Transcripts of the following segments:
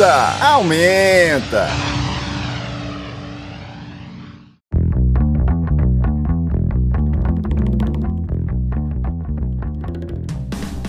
Aumenta! Aumenta!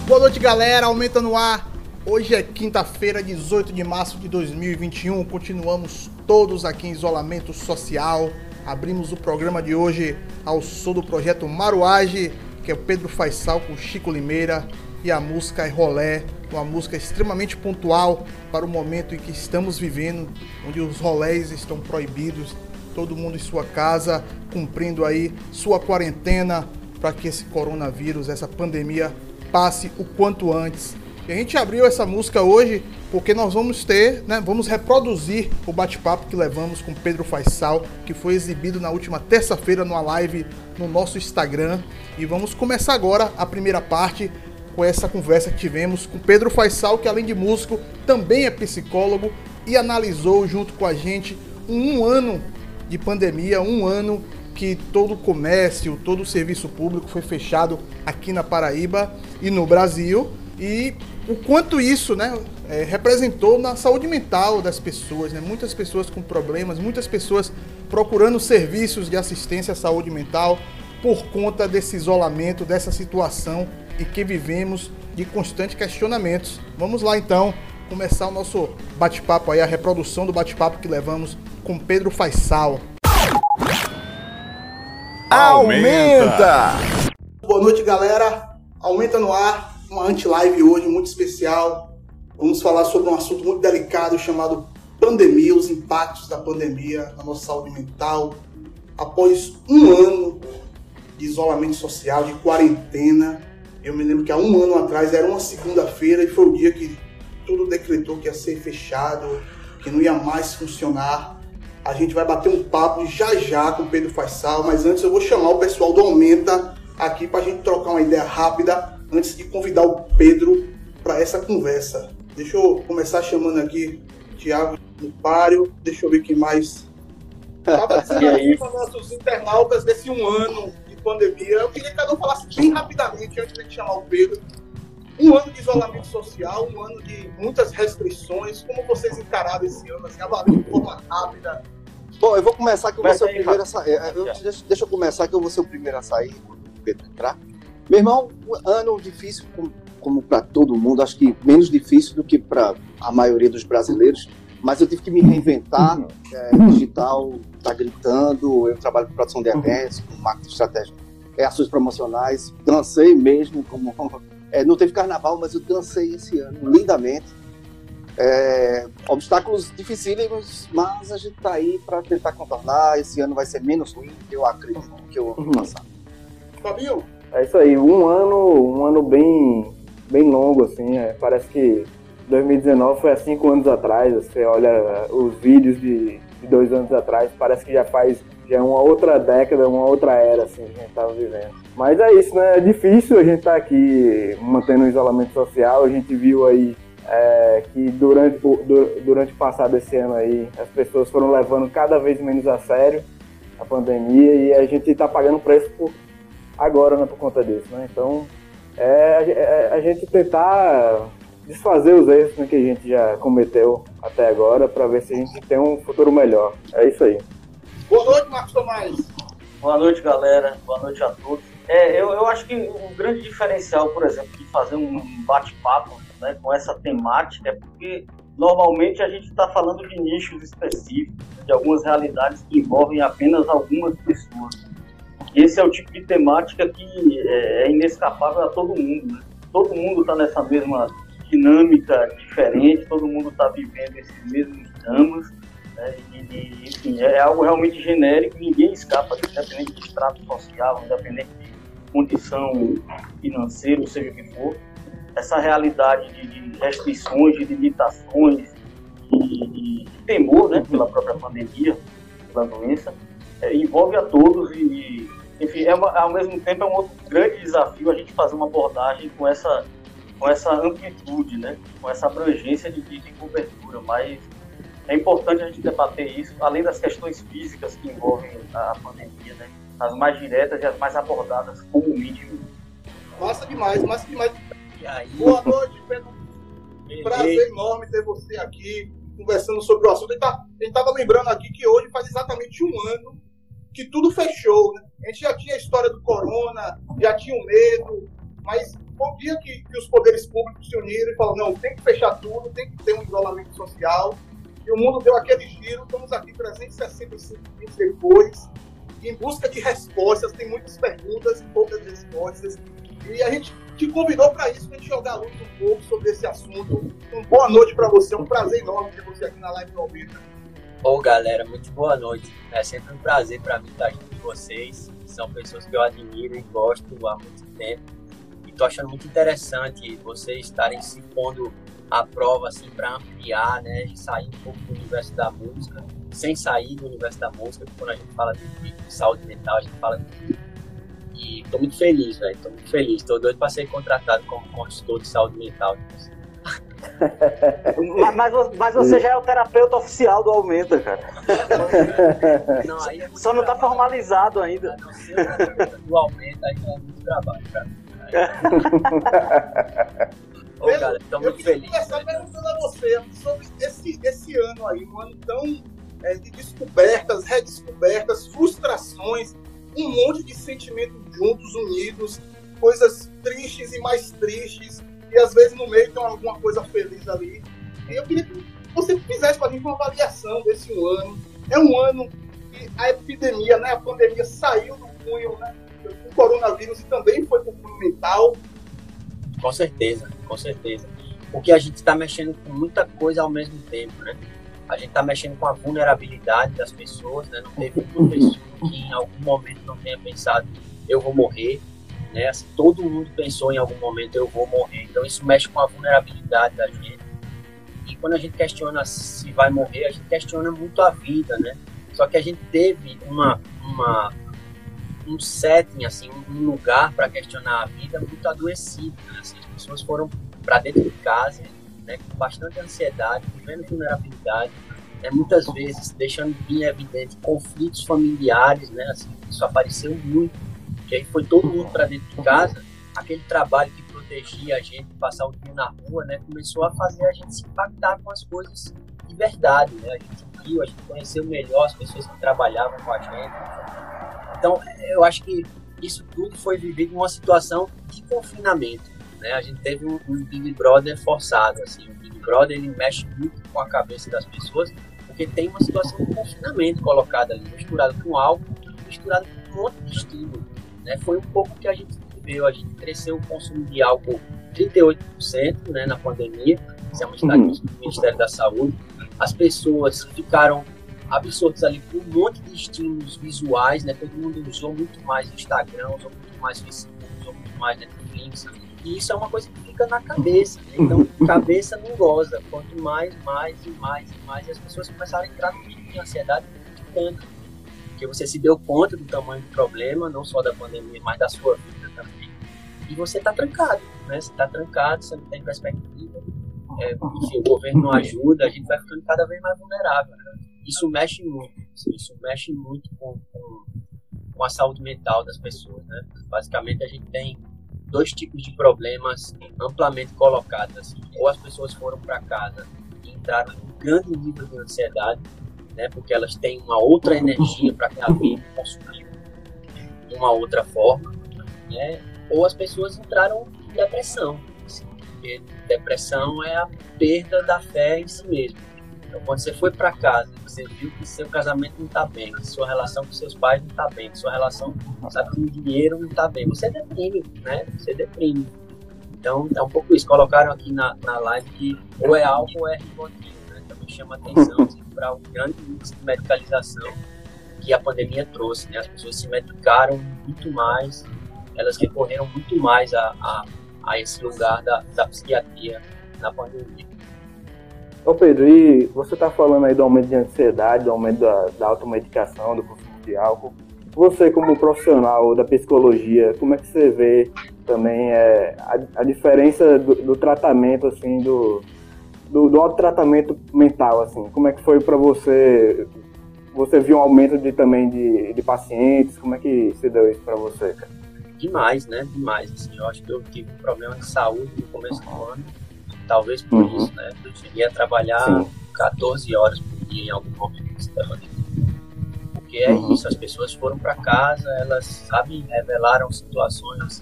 Boa noite, galera. Aumenta no ar. Hoje é quinta-feira, 18 de março de 2021. Continuamos todos aqui em isolamento social. Abrimos o programa de hoje ao som do projeto Maruage, que é o Pedro Faisal com Chico Limeira. E a música é Rolé, uma música extremamente pontual para o momento em que estamos vivendo, onde os rolés estão proibidos, todo mundo em sua casa, cumprindo aí sua quarentena para que esse coronavírus, essa pandemia passe o quanto antes. E a gente abriu essa música hoje porque nós vamos ter, né, vamos reproduzir o bate-papo que levamos com Pedro Faisal, que foi exibido na última terça-feira numa live no nosso Instagram. E vamos começar agora a primeira parte com essa conversa que tivemos com Pedro Faisal, que além de músico, também é psicólogo e analisou junto com a gente um ano de pandemia, um ano que todo o comércio, todo o serviço público foi fechado aqui na Paraíba e no Brasil. E o quanto isso né, é, representou na saúde mental das pessoas. Né? Muitas pessoas com problemas, muitas pessoas procurando serviços de assistência à saúde mental por conta desse isolamento, dessa situação em que vivemos de constantes questionamentos. Vamos lá então começar o nosso bate-papo aí, a reprodução do bate-papo que levamos com Pedro Faisal. Aumenta! Boa noite, galera. Aumenta no ar, uma anti-live hoje muito especial. Vamos falar sobre um assunto muito delicado chamado pandemia, os impactos da pandemia na nossa saúde mental. Após um ano de isolamento social, de quarentena, eu me lembro que há um ano atrás era uma segunda-feira e foi o dia que tudo decretou que ia ser fechado, que não ia mais funcionar. A gente vai bater um papo já já com o Pedro Faisal, mas antes eu vou chamar o pessoal do Aumenta aqui para a gente trocar uma ideia rápida antes de convidar o Pedro para essa conversa. Deixa eu começar chamando aqui Tiago Pário, deixa eu ver quem mais. Estava dizendo aqui para nossos internautas desse um ano pandemia. Eu queria que cada um falasse bem rapidamente, antes de chamar o Pedro, um ano de isolamento social, um ano de muitas restrições. Como vocês encararam esse ano, assim, avaliando de forma rápida? Bom, eu vou começar que eu vou ser o primeiro a sair. Eu, deixa, deixa, eu começar que eu vou ser o primeiro a sair, quando o Pedro entrar. Meu irmão, um ano difícil, como, como para todo mundo, acho que menos difícil do que para a maioria dos brasileiros, mas eu tive que me reinventar. Uhum. É, digital está gritando, eu trabalho com produção de eventos, com marketing estratégico, é, ações promocionais, dancei mesmo como é, não teve carnaval, mas eu dancei esse ano lindamente. É, obstáculos dificílimos, mas a gente está aí para tentar contornar. Esse ano vai ser menos ruim, eu acredito que eu vou passar. Fabio? É isso aí, um ano, um ano bem, bem longo, assim. É, parece que 2019 foi há cinco anos atrás. Você olha os vídeos de, de dois anos atrás, parece que já faz já é uma outra década, uma outra era assim, que a gente estava vivendo. Mas é isso, né? É difícil a gente estar tá aqui mantendo o isolamento social. A gente viu aí é, que durante, durante o passado esse ano aí, as pessoas foram levando cada vez menos a sério a pandemia e a gente está pagando preço por, agora né, por conta disso, né? Então, é, é, a gente tentar desfazer os erros né, que a gente já cometeu até agora para ver se a gente tem um futuro melhor. É isso aí. Boa noite, Marcos Tomás. Boa noite, galera. Boa noite a todos. É, eu, eu acho que o grande diferencial, por exemplo, de fazer um bate-papo né, com essa temática é porque normalmente a gente está falando de nichos específicos, de algumas realidades que envolvem apenas algumas pessoas. Esse é o tipo de temática que é, é inescapável a todo mundo. Né? Todo mundo está nessa mesma dinâmica diferente, todo mundo está vivendo esses mesmos dramas. Né? E, e, enfim, é algo realmente genérico, ninguém escapa, independente de extrato social, independente de condição financeira, ou seja o que for. Essa realidade de, de restrições, de limitações, de, de, temor né, pela própria pandemia, pela doença, é, envolve a todos e, enfim, é uma, ao mesmo tempo é um outro grande desafio a gente fazer uma abordagem com essa com essa amplitude, né, com essa abrangência de, de cobertura, mas é importante a gente debater isso, além das questões físicas que envolvem a pandemia, né? As mais diretas e as mais abordadas comumente. Massa demais, massa demais. Boa noite, Pedro. Prazer enorme ter você aqui conversando sobre o assunto. A gente estava lembrando aqui que hoje faz exatamente um ano que tudo fechou, né? A gente já tinha a história do corona, já tinha o medo, mas foi o dia que, que os poderes públicos se uniram e falaram, não, tem que fechar tudo, tem que ter um isolamento social e o mundo deu aquele giro, estamos aqui 365 dias depois, em busca de respostas, tem muitas perguntas e poucas respostas. E a gente te convidou para isso, para a gente jogar luz um pouco sobre esse assunto. Uma boa noite para você, um prazer enorme ter você aqui na live do Almeida. Bom, galera, muito boa noite. É sempre um prazer para mim estar junto com vocês. São pessoas que eu admiro e gosto há muito tempo. E estou achando muito interessante vocês estarem se pondo a prova assim para ampliar, né, e sair um pouco do universo da música, sem sair do universo da música, quando a gente fala de, de saúde mental, a gente fala de e tô muito feliz, velho, tô muito feliz, tô doido para ser contratado como consultor de saúde mental. mas, mas, mas, você já é o terapeuta oficial do Aumenta, cara. Não, é Só não tá formalizado ainda. Não do Aumenta, aí é muito trabalho pra mim. Ô, Pedro, cara, tô muito eu feliz. começar perguntando a você sobre esse, esse ano aí, um ano tão é, de descobertas, redescobertas, frustrações, um monte de sentimentos juntos, unidos, coisas tristes e mais tristes, e às vezes no meio tem alguma coisa feliz ali. E eu queria que você fizesse para gente uma avaliação desse ano. É um ano que a epidemia, né, a pandemia saiu do cunho, né? O coronavírus também foi com cunho mental. Com certeza, com certeza. Porque a gente está mexendo com muita coisa ao mesmo tempo, né? A gente está mexendo com a vulnerabilidade das pessoas, né? Não teve uma pessoa que em algum momento não tenha pensado eu vou morrer, né? Assim, todo mundo pensou em algum momento eu vou morrer. Então isso mexe com a vulnerabilidade da gente. E quando a gente questiona se vai morrer, a gente questiona muito a vida, né? Só que a gente teve uma, uma um setting, assim, um lugar para questionar a vida muito adoecido. Né? Assim, as pessoas foram para dentro de casa, né, com bastante ansiedade, vivendo vulnerabilidade, né, muitas vezes deixando bem evidente conflitos familiares, né, assim, isso apareceu muito, que aí foi todo mundo para dentro de casa, aquele trabalho que protegia a gente passar o dia na rua, né, começou a fazer a gente se impactar com as coisas de verdade, né, a gente viu, a gente conheceu melhor as pessoas que trabalhavam com a gente, então eu acho que isso tudo foi vivido numa situação de confinamento, né? A gente teve um, um Big Brother forçado, assim, o Big Brother ele mexe muito com a cabeça das pessoas, porque tem uma situação de confinamento colocada ali, misturado com algo, misturado com um monte de estímulo, né? Foi um pouco que a gente viveu, a gente cresceu o consumo de álcool 38%, né, na pandemia, isso é uma estatística do Ministério da Saúde, as pessoas ficaram absortas ali por um monte de estímulos visuais, né? Todo mundo usou muito mais Instagram, usou muito mais Facebook, usou muito mais Netflix, e isso é uma coisa que fica na cabeça. Né? Então, cabeça não goza. Quanto mais, mais e mais e mais, e as pessoas começaram a entrar no pico de ansiedade muito Porque você se deu conta do tamanho do problema, não só da pandemia, mas da sua vida também. E você está trancado, né? Você está trancado, você não tem perspectiva. É, enfim, o governo não ajuda, a gente vai ficando cada vez mais vulnerável. Né? Isso mexe muito, isso mexe muito com, com, com a saúde mental das pessoas, né? Basicamente, a gente tem dois tipos de problemas amplamente colocados. Assim. Ou as pessoas foram para casa e entraram em grande nível de ansiedade, né, porque elas têm uma outra energia para vida consumir de uma outra forma, né, ou as pessoas entraram em depressão. Assim, porque depressão é a perda da fé em si mesmo. Então, quando você foi para casa, você viu que seu casamento não está bem, que sua relação com seus pais não está bem, que sua relação sabe, com o dinheiro não está bem, você deprime, né? Você deprime. Então, é um pouco isso. Colocaram aqui na, na live que ou é álcool ou é ribotril, né? Também chama atenção assim, para o grande índice de medicalização que a pandemia trouxe, né? As pessoas se medicaram muito mais, elas recorreram muito mais a, a, a esse lugar da, da psiquiatria na pandemia. Ô Pedro, e você está falando aí do aumento de ansiedade, do aumento da, da automedicação, do consumo de álcool. Você, como profissional da psicologia, como é que você vê também é, a, a diferença do, do, tratamento, assim, do, do, do autotratamento mental, assim? Como é que foi para você? Você viu um aumento de, também de, de pacientes? Como é que se deu isso para você? Demais, né? Demais. Assim, eu acho que eu tive um problema de saúde no começo do ano Talvez por uhum. isso, né? Eu cheguei a trabalhar Sim. 14 horas por dia em algum momento pandemia. Porque é uhum. isso, as pessoas foram para casa, elas, sabe, revelaram situações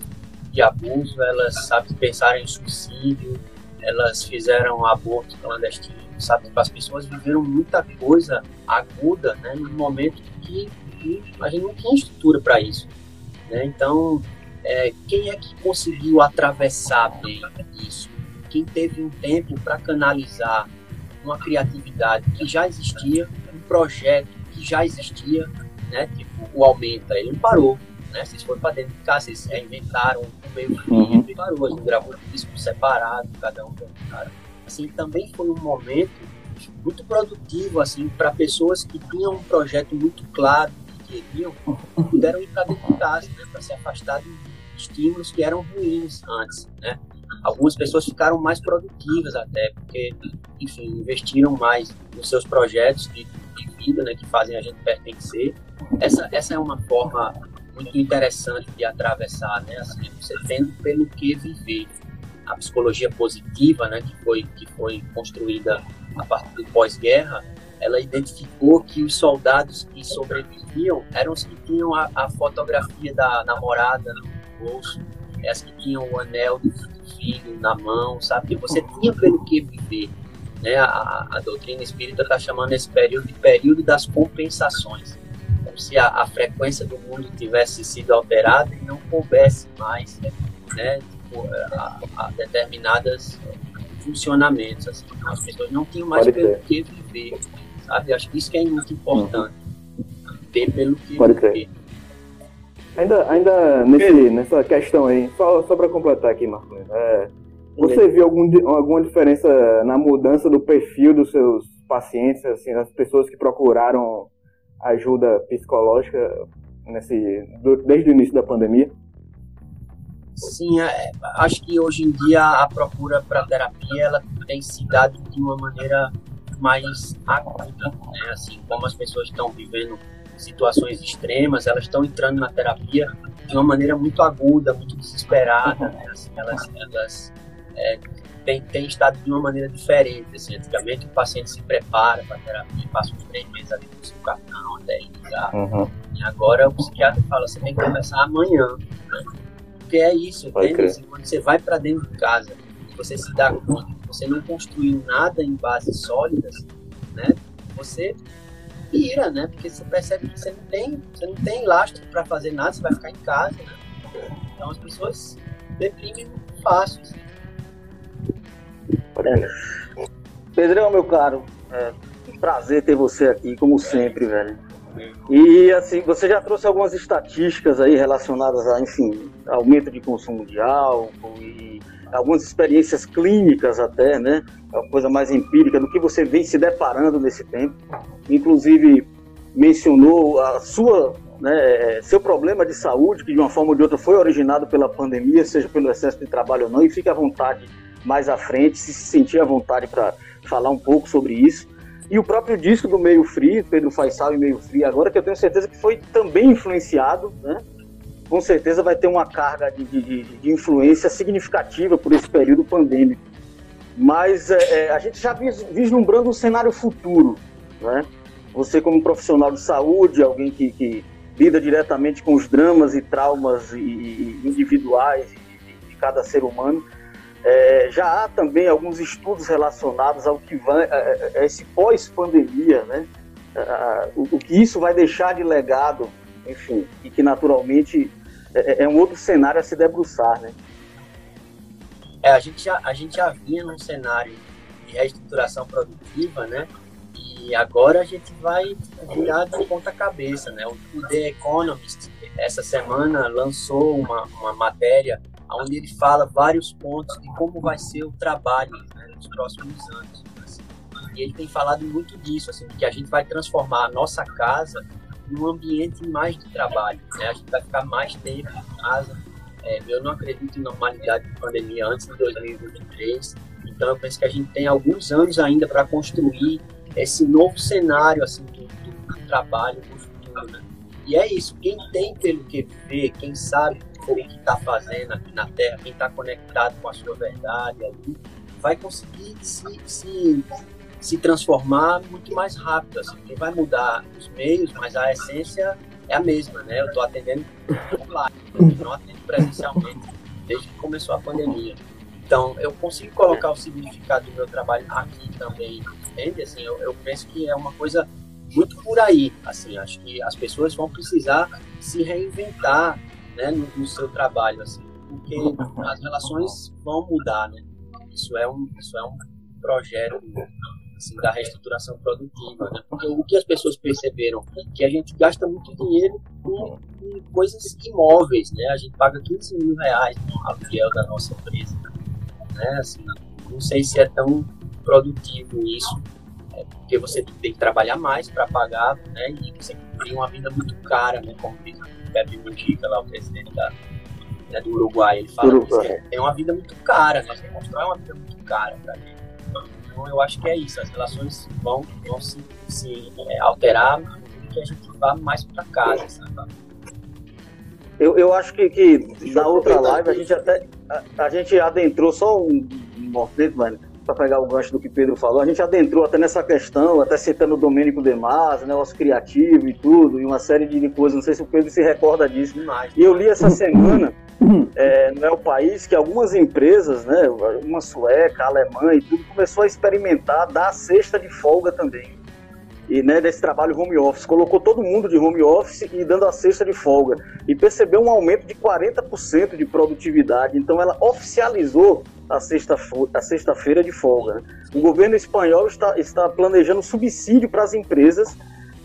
de abuso, elas, sabe, pensaram em suicídio, elas fizeram aborto clandestino, sabe? As pessoas viveram muita coisa aguda, né? Num momento que, que a gente não tinha estrutura para isso, né? Então, é, quem é que conseguiu atravessar bem isso? Quem teve um tempo para canalizar uma criatividade que já existia, um projeto que já existia, né? Tipo, o Aumenta, ele não parou, né? Vocês foram para dentro de casa, vocês inventaram um meio fim, uhum. ele parou, a gente gravou um disco separado, cada um cara. Assim, também foi um momento muito produtivo, assim, para pessoas que tinham um projeto muito claro que queriam, puderam ir para dentro de casa, né? Para se afastar de estímulos que eram ruins antes, né? Algumas pessoas ficaram mais produtivas até, porque, enfim, investiram mais nos seus projetos de, de vida, né, que fazem a gente pertencer. Essa, essa é uma forma muito interessante de atravessar, né, assim, você tendo pelo que viver. A psicologia positiva, né, que foi, que foi construída a partir do pós-guerra, ela identificou que os soldados que sobreviviam eram os que tinham a, a fotografia da namorada no bolso, as que tinham o anel do filho na mão, sabe? Você tinha pelo que viver. Né? A, a doutrina espírita está chamando esse período de período das compensações. Como se a, a, frequência do mundo tivesse sido alterada e não coubesse mais né, tipo, a, a determinadas funcionamentos. Assim. As pessoas não tinham mais pelo que viver, sabe? Acho que isso que é muito importante. Uhum. Ter pelo que Pode viver. Ainda, ainda nesse, nessa questão aí, só, só para completar aqui, Marco, é, você viu algum, alguma diferença na mudança do perfil dos seus pacientes, assim, das pessoas que procuraram ajuda psicológica nesse, desde o início da pandemia? Sim, é, acho que hoje em dia a procura para terapia ela tem se dado de uma maneira mais aguda, né? Assim, como as pessoas estão vivendo situações extremas, elas estão entrando na terapia de uma maneira muito aguda, muito desesperada, né? assim, elas, elas é, têm, têm estado de uma maneira diferente. Assim, antigamente o paciente se prepara para a terapia, passa uns três meses ali com o cartão até iniciar. Uhum. E agora o psiquiatra fala, você tem que começar amanhã. Né? Porque é isso, entende? Assim, quando você vai para dentro de casa, você se dá conta que você não construiu nada em bases sólidas, né? Você pira, né? Porque você percebe que você não tem, você não tem lastro para fazer nada, você vai ficar em casa, né? Então as pessoas deprimem fácil. Assim. Pedrão, meu caro, é um prazer ter você aqui, como sempre, velho. E assim, você já trouxe algumas estatísticas aí relacionadas a, enfim, aumento de consumo de álcool e algumas experiências clínicas até, né? É uma coisa mais empírica do que você vem se deparando nesse tempo. Inclusive mencionou a sua, né, seu problema de saúde que de uma forma ou de outra foi originado pela pandemia, seja pelo excesso de trabalho ou não, e fique à vontade mais à frente, se sentir à vontade para falar um pouco sobre isso. E o próprio disco do Meio Free, Pedro Faisal e Meio Free, agora que eu tenho certeza que foi também influenciado, né? Com certeza vai ter uma carga de, de, de influência significativa por esse período pandêmico. Mas é, é a gente já vislumbrando um cenário futuro, né? Você como profissional de saúde, alguém que, que lida diretamente com os dramas e traumas e, e individuais de, de cada ser humano, é, já há também alguns estudos relacionados ao que vai, a, a esse pós-pandemia, né? A, o, o, que isso vai deixar de legado, enfim, e que naturalmente é, é, um outro cenário a se debruçar, né? É, a gente já, a gente já vinha num cenário de reestruturação produtiva, né? E agora a gente vai virar de ponta cabeça, né? O, The Economist essa semana lançou uma, uma matéria onde ele fala vários pontos de como vai ser o trabalho né, nos próximos anos. Assim. E ele tem falado muito disso, assim, que a gente vai transformar a nossa casa num ambiente mais de trabalho. Né? A gente vai ficar mais tempo em casa. É, eu não acredito em normalidade de pandemia antes de 2023. Então eu penso que a gente tem alguns anos ainda para construir esse novo cenário assim do, do, do trabalho no futuro. Né? E é isso. Quem tem pelo que viver, quem sabe o que está fazendo aqui na Terra, quem está conectado com a sua verdade ali, vai conseguir se, se, se transformar muito mais rápido. Assim. Quem vai mudar os meios, mas a essência é a mesma, né? Eu estou atendendo online, não atendo presencialmente desde que começou a pandemia. Então, eu consigo colocar o significado do meu trabalho aqui também, entende? Assim, eu, eu penso que é uma coisa muito por aí. Assim, acho que as pessoas vão precisar se reinventar né, no, no, seu trabalho, assim, porque as relações vão mudar, né? Isso é um, isso é um projeto assim, da reestruturação produtiva, né? Porque o que as pessoas perceberam que a gente gasta muito dinheiro com, com coisas imóveis, né? A gente paga 15 mil reais no aluguel da nossa empresa, né? Assim, não sei se é tão produtivo isso, é porque você tem que trabalhar mais para pagar, né? E você tem uma vida muito cara, né? Como diz Pepe Mujica, lá o presidente da, né, do Uruguai, ele fala Uruguai. que tem uma vida muito cara, né? Você constrói uma vida muito cara pra gente. Então eu acho que é isso, as relações vão, vão se, se é, alterar que a gente vá mais para casa, sabe? Eu, eu acho que, que na outra live a gente até a, a gente adentrou só um, um movimento, mano para pegar o gancho do que Pedro falou, a gente adentrou até nessa questão, até citando o Domênico Demas, negócio criativo e tudo, e uma série de coisas, não sei se o Pedro se recorda disso. E eu li essa semana é, no é o país que algumas empresas, né, uma sueca, alemã e tudo, começou a experimentar dar cesta de folga também. E né, desse trabalho home office, colocou todo mundo de home office e dando a cesta de folga e percebeu um aumento de 40% de produtividade. Então ela oficializou a sexta-feira sexta de folga. O governo espanhol está, está planejando subsídio para as empresas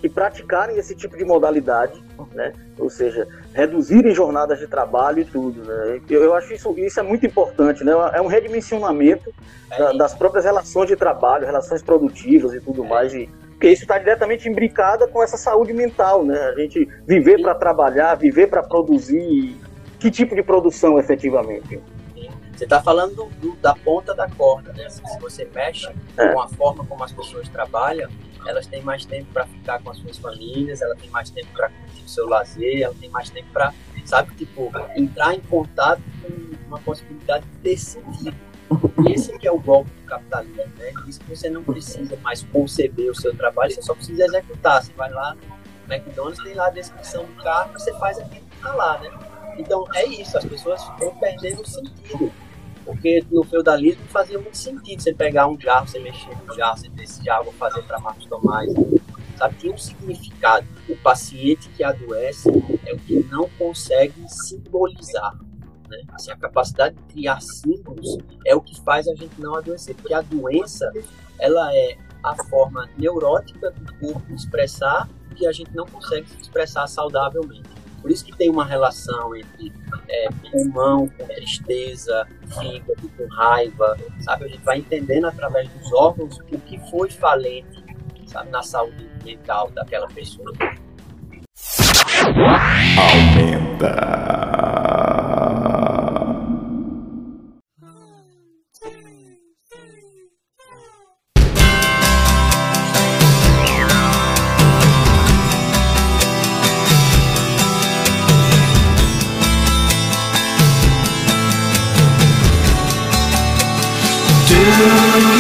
que praticarem esse tipo de modalidade, né? ou seja, reduzirem jornadas de trabalho e tudo. Né? Eu, eu acho isso, isso é muito importante, né? é um redimensionamento da, das próprias relações de trabalho, relações produtivas e tudo mais. E, porque isso está diretamente imbricada com essa saúde mental, né? A gente viver para trabalhar, viver para produzir. Que tipo de produção efetivamente? Você está falando do, da ponta da corda, né? Se você mexe é. com a forma como as pessoas trabalham, elas têm mais tempo para ficar com as suas famílias, ela tem mais tempo para curtir o seu lazer, ela tem mais tempo para, sabe, tipo, entrar em contato com uma possibilidade de ter sentido. Esse que é o golpe do capitalismo, né? Isso que você não precisa mais conceber o seu trabalho, você só precisa executar. Você vai lá no McDonald's, tem lá a descrição do carro, você faz aquilo que está lá, né? Então é isso, as pessoas estão perdendo o sentido. Porque no feudalismo fazia muito sentido você pegar um jarro, você mexer no jarro, você ver esse jarro, fazer para Marcos Tomás. Sabe? Tinha um significado. O paciente que adoece é o que não consegue simbolizar. Né? Assim, a capacidade de criar símbolos é o que faz a gente não adoecer. Porque a doença, ela é a forma neurótica do corpo expressar que a gente não consegue se expressar saudavelmente. Por isso que tem uma relação entre é, pulmão com tristeza, fígado com raiva, sabe? A gente vai entendendo através dos órgãos o que foi falente, sabe, na saúde mental daquela pessoa. Aumenta. You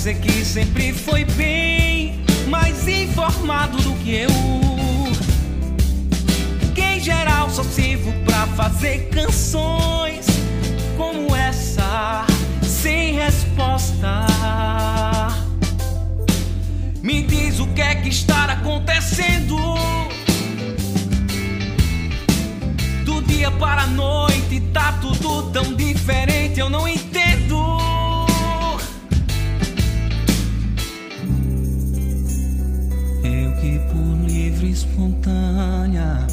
você que sempre foi bem mais informado do que eu. Que em geral só sirvo pra fazer canções como essa, sem resposta. Me diz o que é que está acontecendo. Do dia para a noite tá tudo tão diferente, eu não entendo. Por livre espontânea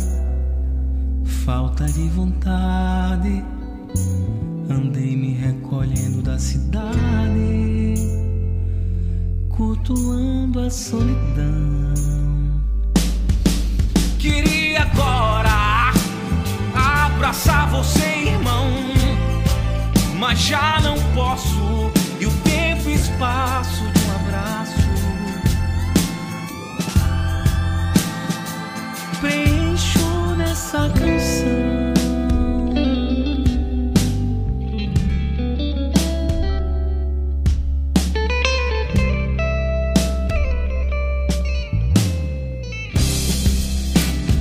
falta de vontade andei me recolhendo da cidade, cultuando a solidão. Queria agora abraçar você, irmão, mas já não posso. E o tempo e espaço preencho nessa canção.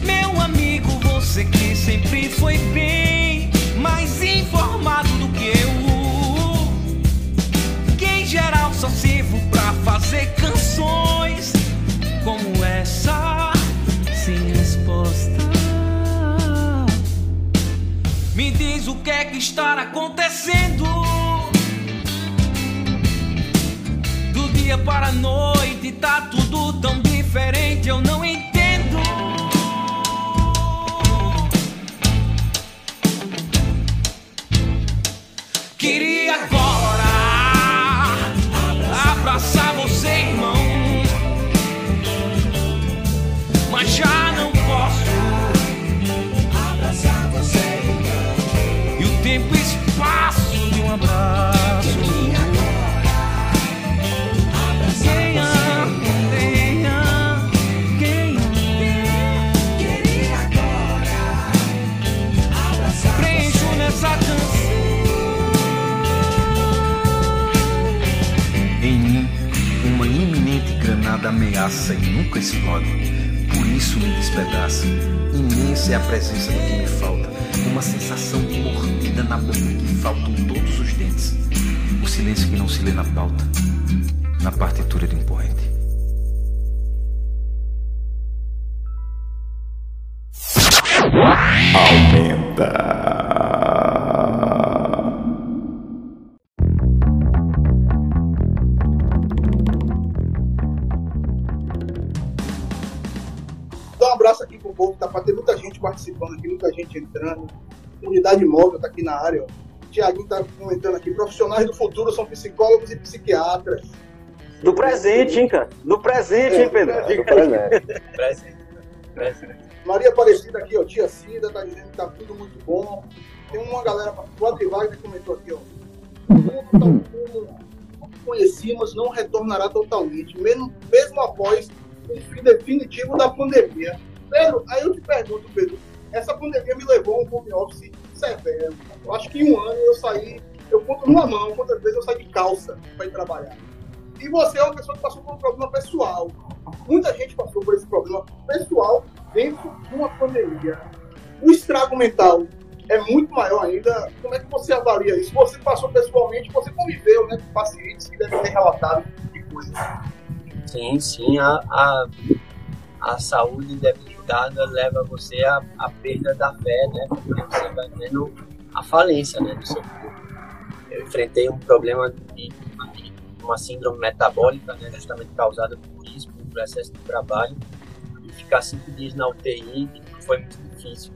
Meu amigo, você que sempre foi bem que é que está acontecendo. Do dia para a noite tá tudo tão diferente, eu não entendo. Queria agora abraçar você, irmão, mas já granada ameaça e nunca explode. Por isso me despedaça. Imensa é a presença do que me falta. Uma sensação de mordida na boca que faltam todos os dentes. O silêncio que não se lê na pauta, na partitura de um poente. Aumenta. Participando aqui, muita gente entrando. Unidade móvel tá aqui na área, ó. O Tiaguinho tá comentando aqui, profissionais do futuro são psicólogos e psiquiatras. Do presente, hein, cara? Do presente, hein, Pedro? Do presente. Presente. Presente. Maria Aparecida aqui, ó, tia Cida, tá dizendo que tá tudo muito bom. Tem uma galera, o Adri Wagner comentou aqui, ó. O mundo tal como conhecíamos não retornará totalmente, mesmo, mesmo após o fim definitivo da pandemia. Pedro, aí eu te pergunto, Pedro, essa pandemia me levou a um home office severo. Eu acho que em um ano eu saí, eu conto numa mão quantas vezes eu saí de calça para ir trabalhar. E você é uma pessoa que passou por um problema pessoal. Muita gente passou por esse problema pessoal dentro de uma pandemia. O estrago mental é muito maior ainda. Como é que você avalia isso? Você passou pessoalmente, você conviveu né, com pacientes que devem ter relatado tipo de coisa. Sim, sim, a, a, a saúde leva você à, à perda da fé, né? Porque você vai vendo a falência né, do seu corpo. Eu enfrentei um problema de, de uma síndrome metabólica, né, justamente causada por isso, por excesso de trabalho, e ficar cinco dias na UTI foi muito difícil.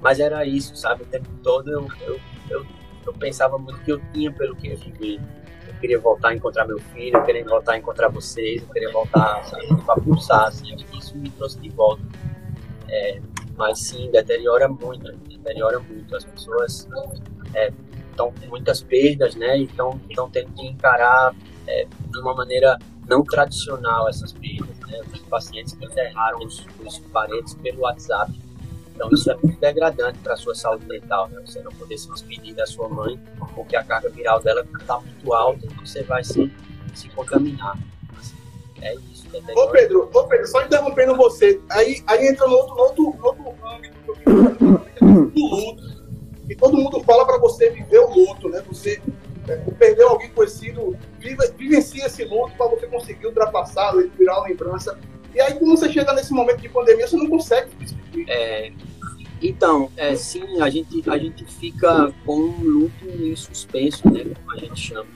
Mas era isso, sabe? O tempo todo eu, eu, eu, eu pensava muito que eu tinha pelo que viver. Eu queria voltar a encontrar meu filho, eu queria voltar a encontrar vocês, eu queria voltar sabe, para pulsar, assim, isso me trouxe de volta. É, mas sim, deteriora muito, deteriora muito. As pessoas estão com muitas perdas, né? E estão tendo que encarar é, de uma maneira não tradicional essas perdas, né? Os pacientes que enterraram os, os parentes pelo WhatsApp. Então isso é muito degradante para a sua saúde mental, né? Você não poder se despedir da sua mãe porque a carga viral dela está muito alta e você vai se, se contaminar. É isso. Ô Pedro, ô Pedro, só interrompendo você, aí, aí entra no outro, no outro, no outro âmbito do luto. E todo mundo fala para você viver o luto, né? Você é, perdeu alguém conhecido, vive, vivencia esse luto para você conseguir ultrapassar, virar uma lembrança. E aí, quando você chega nesse momento de pandemia, você não consegue se despedir. É, então, é, sim, a gente, a gente fica com um luto em suspenso, né, como a gente chama.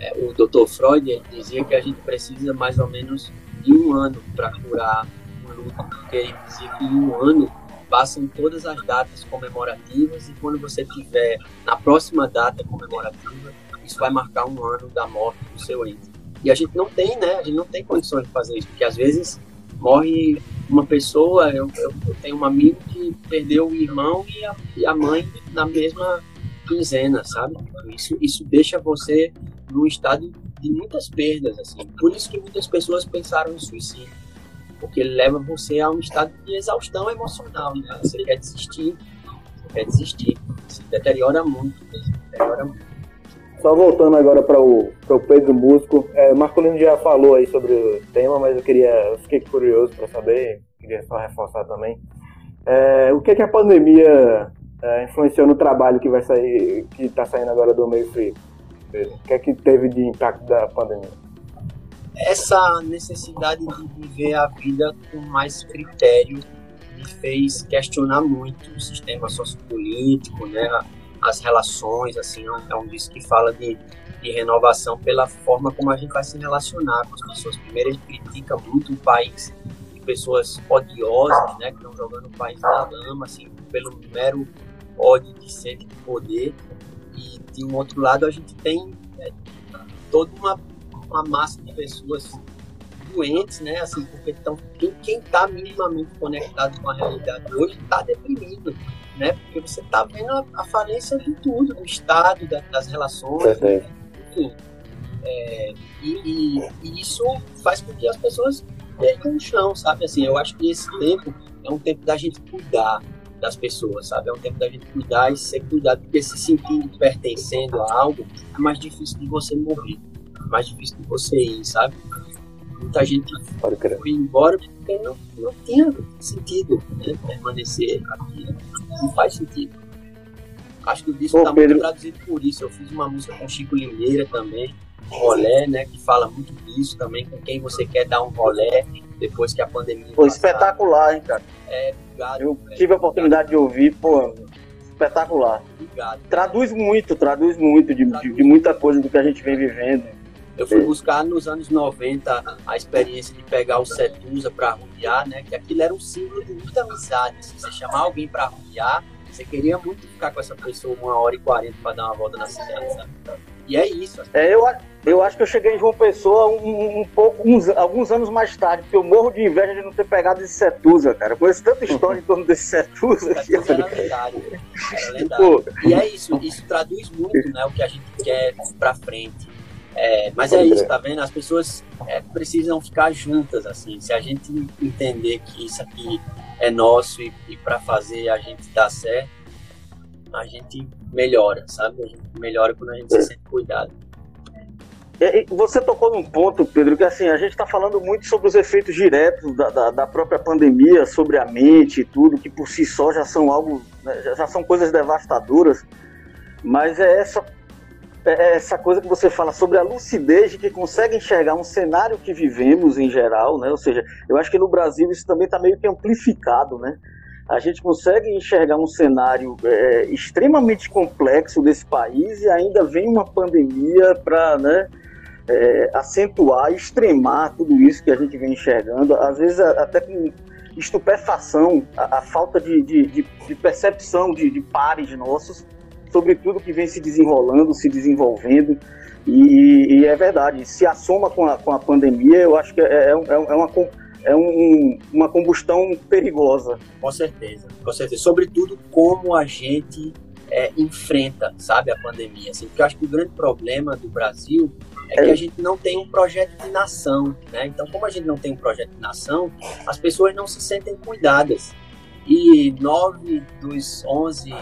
É, o Dr. Freud dizia que a gente precisa mais ou menos de um ano para curar um luto, porque ele dizia que em um ano passam todas as datas comemorativas e quando você tiver na próxima data comemorativa, isso vai marcar um ano da morte do seu ente. E a gente não tem, né? A gente não tem condições de fazer isso, porque às vezes morre uma pessoa, eu, eu, eu tenho um amigo que perdeu o irmão e a, e a mãe na mesma quinzena, sabe? Isso, isso deixa você num estado de muitas perdas, assim. Por isso que muitas pessoas pensaram em suicídio, porque ele leva você a um estado de exaustão emocional, né? Você quer desistir, você quer desistir, se deteriora muito, deteriora muito. Só voltando agora para o, o Pedro Músico, é, Marcolino já falou aí sobre o tema, mas eu queria, eu fiquei curioso para saber, queria só reforçar também. É, o que, que a pandemia é, influenciou no trabalho que vai sair, que está saindo agora do meio frio? O que é que teve de impacto da pandemia? Essa necessidade de viver a vida com mais critério me fez questionar muito o sistema sociopolítico, né? as relações, assim, é um disco que fala de, de renovação pela forma como a gente vai se relacionar com as pessoas. Primeiro, ele critica muito o país de pessoas odiosas, né, que estão jogando o país na lama, assim, pelo mero ódio de sede de poder. E, de um outro lado, a gente tem é, toda uma, uma massa de pessoas doentes, né? Assim, porque tão, quem está minimamente conectado com a realidade hoje está deprimido né? Porque você está vendo a, a, falência de tudo, do Estado, da, das relações, né? enfim. É, e, e, e, isso faz com que as pessoas percam o chão, sabe? Assim, eu acho que esse tempo é um tempo da gente cuidar das pessoas, sabe? É um tempo da gente cuidar e ser cuidado, porque se sentindo pertencendo a algo, é mais difícil de você morrer, é mais difícil de você ir, sabe? Muita gente foi embora porque não, não tinha sentido né, permanecer aqui. Não faz sentido. Acho que o disco está muito traduzido por isso. Eu fiz uma música com Chico Limeira também, rolé, né, que fala muito disso também, com quem você quer dar um rolé depois que a pandemia. Pô, espetacular, hein, cara? É, obrigado. Eu velho, tive a oportunidade obrigado. de ouvir, pô, espetacular. Obrigado. Traduz muito, traduz muito de, traduz. de, muita coisa do que a gente vem vivendo. Eu fui buscar nos anos 90 a experiência de pegar o Setusa para arruiar, né? Que aquilo era um símbolo de muita amizade. Se você chamar alguém para arruiar, você queria muito ficar com essa pessoa uma hora e quarenta para dar uma volta na cidade, sabe? E é isso. É, eu, eu acho que eu cheguei em João Pessoa um, um pouco, uns, alguns anos mais tarde, porque eu morro de inveja de não ter pegado esse Setusa, cara. Eu conheço tanta história em torno desse Setusa. Que era lendário. Era lendário. E é isso, isso traduz muito né, o que a gente quer para frente é, mas é isso, tá vendo? As pessoas é, precisam ficar juntas, assim. Se a gente entender que isso aqui é nosso e, e para fazer a gente dar certo, a gente melhora, sabe? A gente melhora quando a gente se sente cuidado. Você tocou num ponto, Pedro, que assim, a gente está falando muito sobre os efeitos diretos da, da, da, própria pandemia, sobre a mente e tudo, que por si só já são algo, né, já são coisas devastadoras, mas é essa é, é essa coisa que você fala sobre a lucidez de que consegue enxergar um cenário que vivemos em geral, né? Ou seja, eu acho que no Brasil isso também está meio que amplificado, né? A gente consegue enxergar um cenário é, extremamente complexo desse país e ainda vem uma pandemia para, né? É, acentuar, extremar tudo isso que a gente vem enxergando, às vezes até com estupefação, a, a falta de, de, de, de percepção de, de pares nossos sobre tudo que vem se desenrolando, se desenvolvendo. E, e é verdade, se assoma com a, com a pandemia, eu acho que é, é, é uma, é um, uma combustão perigosa. Com certeza, com certeza. Sobretudo como a gente é, enfrenta, sabe, a pandemia. Assim, porque eu acho que o grande problema do Brasil é que a gente não tem um projeto de nação, né? Então, como a gente não tem um projeto de nação, as pessoas não se sentem cuidadas. E nove dos onze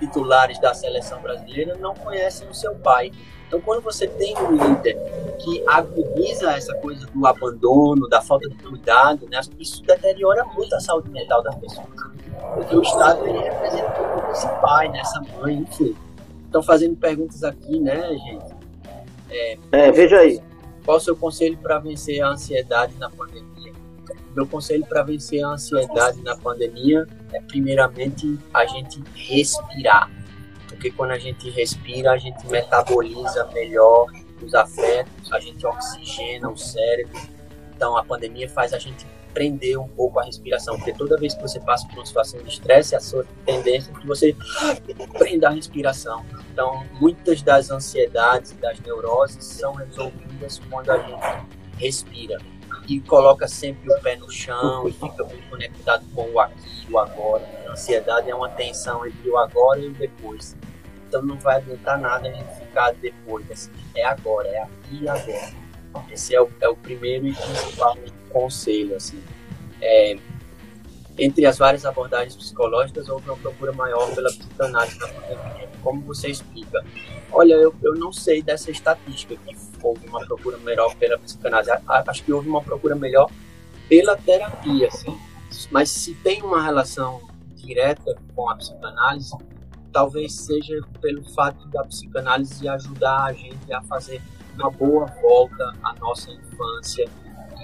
titulares da seleção brasileira não conhecem o seu pai. Então, quando você tem um líder que agudiza essa coisa do abandono, da falta de cuidado, né? Isso deteriora muito a saúde mental das pessoas. Porque o Estado ele representa esse pai, né? essa mãe, enfim. Estão fazendo perguntas aqui, né, gente? É, é veja aí. Qual o seu conselho para vencer a ansiedade na pandemia? Meu conselho para vencer a ansiedade na pandemia é, primeiramente, a gente respirar. Porque quando a gente respira, a gente metaboliza melhor os afetos, a gente oxigena o cérebro. Então, a pandemia faz a gente prender um pouco a respiração, porque toda vez que você passa por uma situação de estresse, a sua tendência é que você prenda a respiração. Então, muitas das ansiedades das neuroses são resolvidas quando a gente respira e coloca sempre o pé no chão e fica muito conectado com o aqui o agora. A ansiedade é uma tensão entre o agora e o depois. Então não vai adiantar nada a gente ficar depois. Assim, é agora, é aqui e agora. Esse é o, é o primeiro e principal conselho. Assim. É, entre as várias abordagens psicológicas, houve uma procura maior pela psicanálise na pandemia. Como você explica? Olha, eu, eu não sei dessa estatística que houve uma procura melhor pela psicanálise. Acho que houve uma procura melhor pela terapia, assim. Mas se tem uma relação direta com a psicanálise, talvez seja pelo fato da psicanálise ajudar a gente a fazer uma boa volta à nossa infância.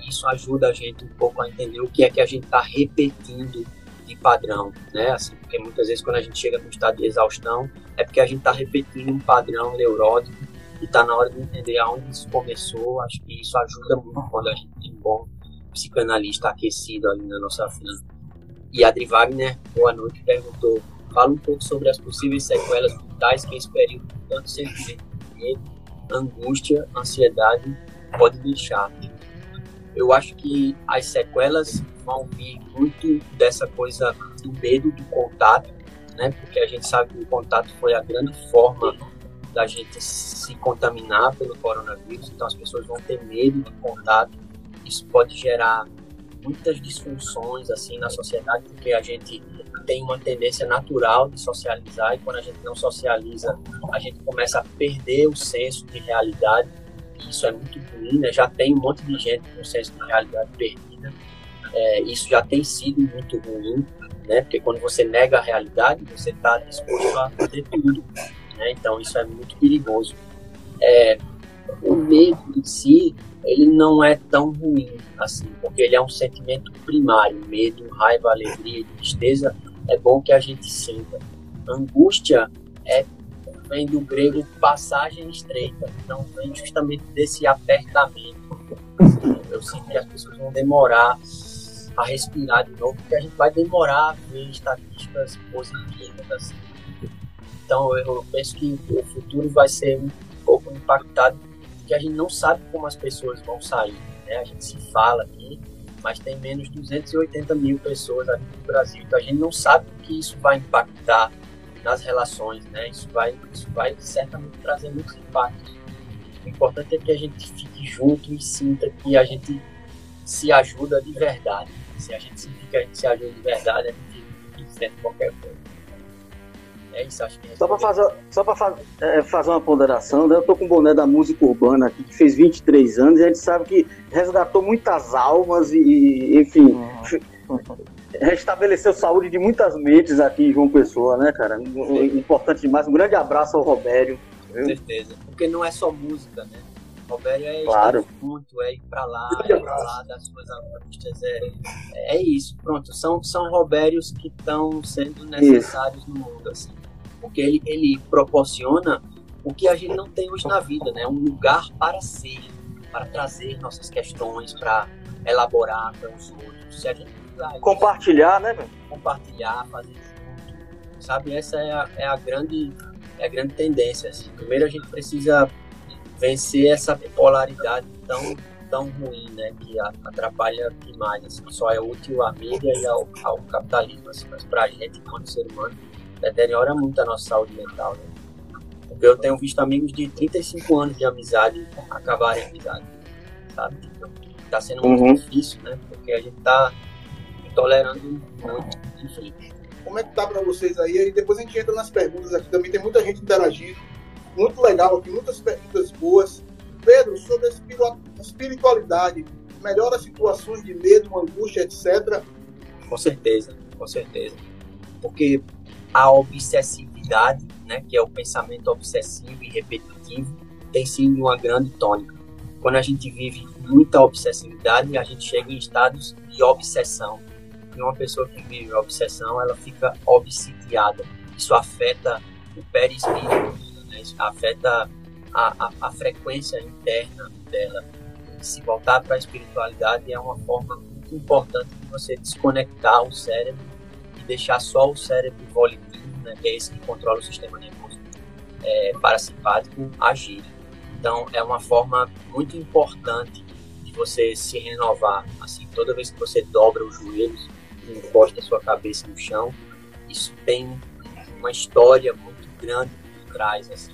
E isso ajuda a gente um pouco a entender o que é que a gente está repetindo de padrão, né? Assim, porque muitas vezes quando a gente chega no estado de exaustão, é porque a gente está repetindo um padrão neurótico e está na hora de entender aonde isso começou. Acho que isso ajuda muito quando a gente tem um bom psicanalista aquecido ali na nossa frente. E Adri Wagner, boa noite, perguntou Fala um pouco sobre as possíveis sequelas mentais que esse período de tanto sentimento medo, angústia, ansiedade pode deixar. Eu acho que as sequelas vão vir muito dessa coisa do medo do contato, né? Porque a gente sabe que o contato foi a grande forma da gente se contaminar pelo coronavírus, então as pessoas vão ter medo do contato. Isso pode gerar muitas disfunções assim na sociedade, porque a gente tem uma tendência natural de socializar e quando a gente não socializa, a gente começa a perder o senso de realidade. E isso é muito ruim, né? Já tem um monte de gente com senso de realidade perdida. É, isso já tem sido muito ruim, né? Porque quando você nega a realidade, você está disposto a fazer tudo. Né? Então isso é muito perigoso. É, o medo em si, ele não é tão ruim assim, porque ele é um sentimento primário, medo, raiva, alegria tristeza é bom que a gente sinta. Angústia é vem do grego passagem estreita, então vem justamente desse apertamento. Eu sinto que as pessoas vão demorar a respirar de novo, porque a gente vai demorar a ver estatísticas positivas. Assim. Então eu penso que o futuro vai ser um pouco impactado, porque a gente não sabe como as pessoas vão sair. Né? A gente se fala aqui, mas tem menos de 280 mil pessoas aqui no Brasil. Então a gente não sabe o que isso vai impactar nas relações, né? Isso vai, isso vai certamente trazer muitos impactos. O importante é que a gente fique junto e sinta que a gente se ajuda de verdade. Se a gente sentir que a gente se ajuda de verdade, a gente enfrenta qualquer coisa. É isso, acho que é Só para fazer, só pra fazer, é, fazer uma ponderação, né? eu tô com o boné da música urbana aqui, que fez 23 anos, e a gente sabe que resgatou muitas almas e, enfim, uhum. restabeleceu saúde de muitas mentes aqui em João Pessoa, né, cara? Importante demais. Um grande abraço ao Robério. Com certeza. Porque não é só música, né? Robério é claro. estar junto, é ir pra lá, é pra lá das suas angústias, é, é isso, pronto. São, são Robérios que estão sendo necessários isso. no mundo, assim porque ele, ele proporciona o que a gente não tem hoje na vida, né? Um lugar para ser, para trazer nossas questões, para elaborar com os outros. Se a gente compartilhar, né? Meu? Compartilhar, fazer junto, sabe? Essa é a, é a grande é a grande tendência. Assim. Primeiro a gente precisa vencer essa polaridade tão tão ruim, né? Que atrapalha demais. Assim. Só é útil à mídia e ao, ao capitalismo, assim. mas para a gente, enquanto ser humano deteriora muito a nossa saúde mental, né? Porque eu tenho visto amigos de 35 anos de amizade acabarem a amizade, sabe? Então, tá sendo muito uhum. difícil, né? Porque a gente tá tolerando muito, enfim. Como é que tá para vocês aí? E depois a gente entra nas perguntas aqui também. Tem muita gente interagindo. Muito legal aqui, muitas perguntas boas. Pedro, sobre a espiritualidade, melhora situações de medo, angústia, etc. Com certeza, com certeza. Porque a obsessividade, né, que é o pensamento obsessivo e repetitivo, tem sido uma grande tônica. Quando a gente vive muita obsessividade, a gente chega em estados de obsessão. E uma pessoa que vive obsessão, ela fica obsidiada. Isso afeta o perispírito, né? Isso afeta a, a, a frequência interna dela. Se voltar para a espiritualidade é uma forma muito importante de você desconectar o cérebro deixar só o cérebro volitivo, né, que é esse que controla o sistema nervoso é, parasimpático, agir. Então, é uma forma muito importante de você se renovar. Assim, toda vez que você dobra os joelhos e encosta a sua cabeça no chão, isso tem uma história muito grande por trás, assim,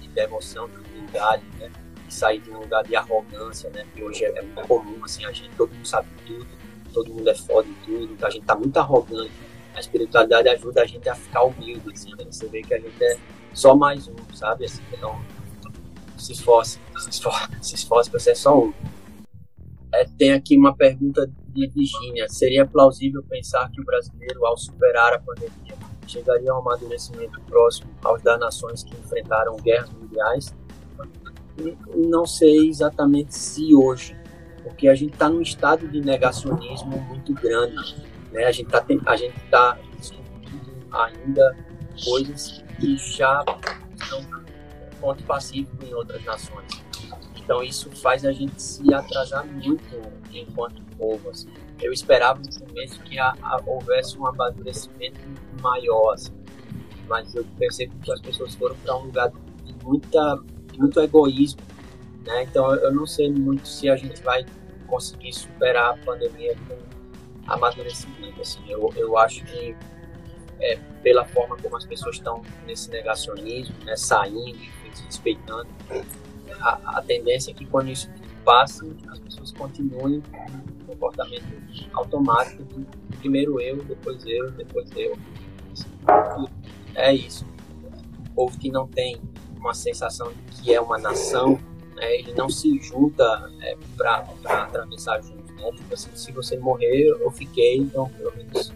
de, devoção, de humildade, né? De sair de um lugar de arrogância, né? Que hoje é, muito comum, assim, a gente, todo mundo sabe tudo, todo mundo é foda em tudo, a gente tá muito arrogante. A espiritualidade ajuda a gente a ficar humilde, assim, né? Você vê que a gente é só mais um, sabe? Assim, então, se esforce, se esforce, se esforce para ser só um. É, tem aqui uma pergunta de Virginia. Seria plausível pensar que o brasileiro, ao superar a pandemia, chegaria a um amadurecimento próximo aos das nações que enfrentaram guerras mundiais? Não sei exatamente se hoje, porque a gente está num estado de negacionismo muito grande. Né? A gente está a gente tá discutindo ainda coisas que já estão ponto pacífico em outras nações. Então isso faz a gente se atrasar muito enquanto povo. Assim. Eu esperava no começo que a, a, houvesse um amadurecimento maior, assim. mas eu percebo que as pessoas foram para um lugar de muita, muito egoísmo. Né? Então eu não sei muito se a gente vai conseguir superar a pandemia com amadurecimento. Assim. Eu, eu acho que é, pela forma como as pessoas estão nesse negacionismo, né, saindo, se respeitando, a, a, tendência é que quando isso passe, as pessoas continuem com um comportamento automático primeiro eu, depois eu, depois eu. É isso. O povo que não tem uma sensação de que é uma nação, né, ele não se junta é, para atravessar junto. Né? Tipo assim, se você morrer, eu fiquei, então pelo menos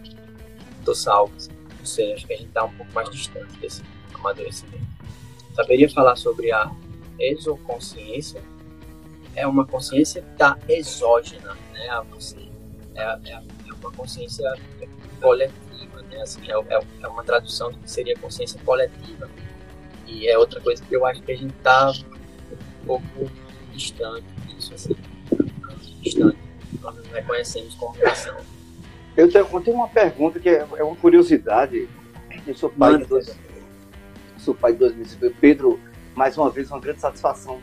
estou salvo. Assim não sei, acho que a gente está um pouco mais distante desse amadurecimento. Saberia falar sobre a exoconsciência? É uma consciência que está exógena, né, a você. É, é, é, uma consciência coletiva, né, assim, é, é, é uma tradução do que seria consciência coletiva. E é outra coisa que eu acho que a gente está um pouco distante disso, assim, distante. Nós não reconhecemos como nação. Eu tenho, eu tenho uma pergunta que é, é uma curiosidade. Eu sou pai, de dois, sou pai de 2005. Pedro, mais uma vez, uma grande satisfação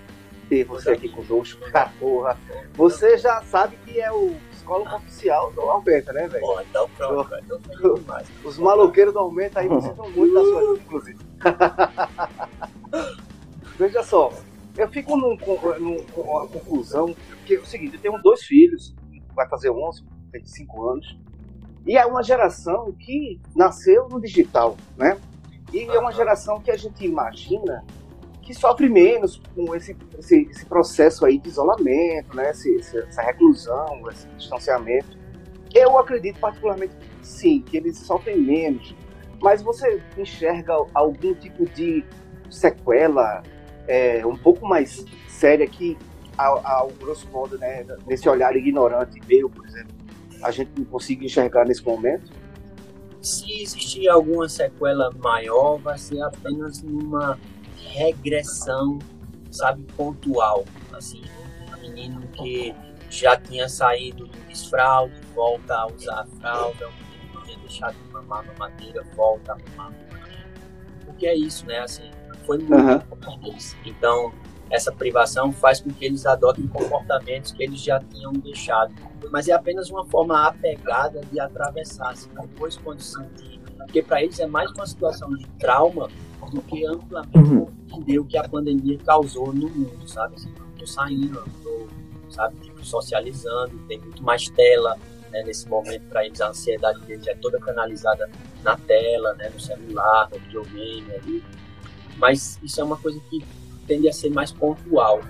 ter você aqui conosco. Ah, porra. Você já sabe que é o psicólogo oficial do Aumenta, né, velho? Então pronto, então, Os maloqueiros do Aumenta aí precisam muito da sua ajuda, inclusive. Veja só, eu fico num, num, com uma conclusão, que é o seguinte, eu tenho dois filhos, vai fazer 11, 25 anos, e é uma geração que nasceu no digital, né? E é uma geração que a gente imagina que sofre menos com esse, esse, esse processo aí de isolamento, né? Esse, essa reclusão, esse distanciamento. Eu acredito particularmente sim, que eles sofrem menos. Mas você enxerga algum tipo de sequela é, um pouco mais séria que, ao, ao grosso modo, né, nesse olhar ignorante meu, por exemplo, a gente não consiga enxergar nesse momento? Se existir alguma sequela maior, vai ser apenas uma regressão, sabe, pontual. Assim, um menino que já tinha saído do desfralde, volta a usar a fralda, um menino que tinha deixado de mamar mamadeira, volta a mamar Porque é isso, né? Assim, foi muito uhum. Então, essa privação faz com que eles adotem comportamentos que eles já tinham deixado mas é apenas uma forma apegada de atravessar, assim, depois quando sentir, porque para eles é mais uma situação de trauma do que amplamente uhum. o que a pandemia causou no mundo, sabe? Assim, tô saindo, tô, sabe, tipo, socializando, tem muito mais tela, né, nesse momento para eles a ansiedade deles é toda canalizada na tela, né, no celular, no videogame ali. Mas isso é uma coisa que tende a ser mais pontual.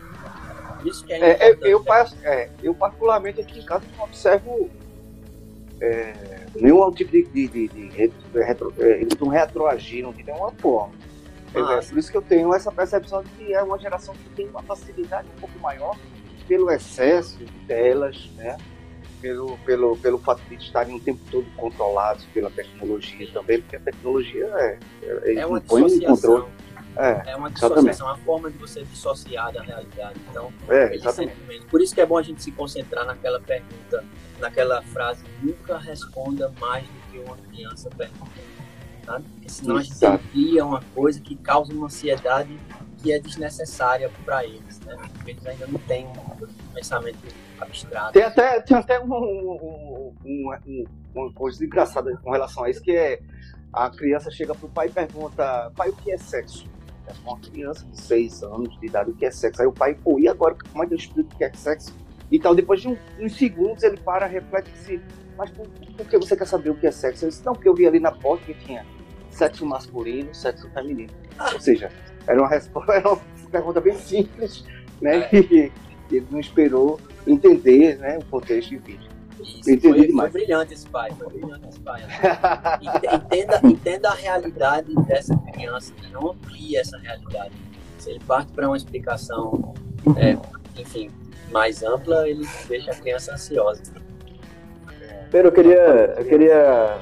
Isso que é, É, é, eu, é, eu, particularmente, aqui em casa, não observo é, nenhum tipo de, de, de, de retro- retro- é, eles não retroagiram de nenhuma forma. É, Ah, é por isso que eu tenho essa percepção de que é uma geração que tem uma facilidade um pouco maior pelo excesso de telas, né? Pelo, pelo, pelo fato de estarem o tempo todo controlados pela tecnologia também, porque a tecnologia é, é, É impõe um controle. É, É uma dissociação, uma forma de você dissociar da realidade. Então, é, mesmo. Por isso que é bom a gente se concentrar naquela pergunta, naquela frase, nunca responda mais do que uma criança pergunta. Tá? Porque senão a gente Exato. cria uma coisa que causa uma ansiedade que é desnecessária para eles, né? Porque eles ainda não têm um pensamento abstrato. Tem até, tem até um- um- um- uma coisa engraçada com relação a isso, que é a criança chega pro pai e pergunta, pai, o que é sexo? É uma criança de 6 anos de idade, o que é sexo? Aí o pai, pô, e agora, como é que eu explico o que é sexo? E tal, depois de um- uns segundos ele para, reflete e diz, mas por, por que você quer saber o que é sexo? Eu disse, não, porque eu vi ali na porta que tinha sexo masculino, sexo feminino. Ou seja, era uma resposta, era uma pergunta bem simples, né? E ele não esperou entender né, o contexto, enfim. Isso, Entendi foi, foi demais. brilhante esse pai, foi brilhante esse pai. Ente- Entenda, entenda a realidade dessa criança, né? não amplie essa realidade. Se ele parte para uma explicação, é, enfim, mais ampla, ele deixa a criança ansiosa. Pedro, eu queria, eu queria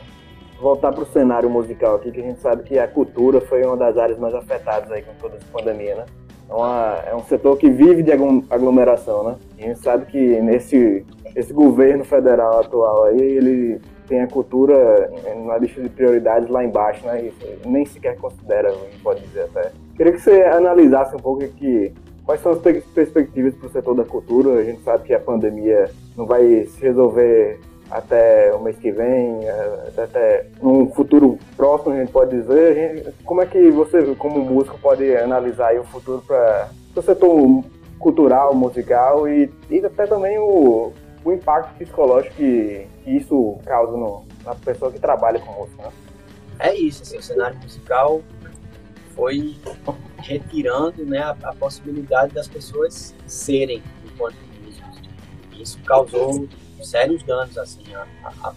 voltar para o cenário musical aqui, que a gente sabe que a cultura foi uma das áreas mais afetadas aí com toda essa pandemia, né? É, uma- é um setor que vive de aglom- aglomeração, né? E a gente sabe que nesse esse governo federal atual aí, ele tem a cultura na lista de prioridades lá embaixo, né? Nem sequer considera, a gente pode dizer até. Queria que você analisasse um pouco aqui quais são as pe- perspectivas para o setor da cultura. A gente sabe que a pandemia não vai se resolver até o mês que vem, eh, até, num futuro próximo, a gente pode dizer. Gente- como é que você, como músico, pode analisar o futuro para o setor cultural, musical e, e até também o, o impacto psicológico que, que isso causa no, na pessoa que trabalha com música, né? É isso, assim, o cenário musical foi retirando né, a, a possibilidade das pessoas serem enquanto músicos. Isso causou sérios danos assim, a, a-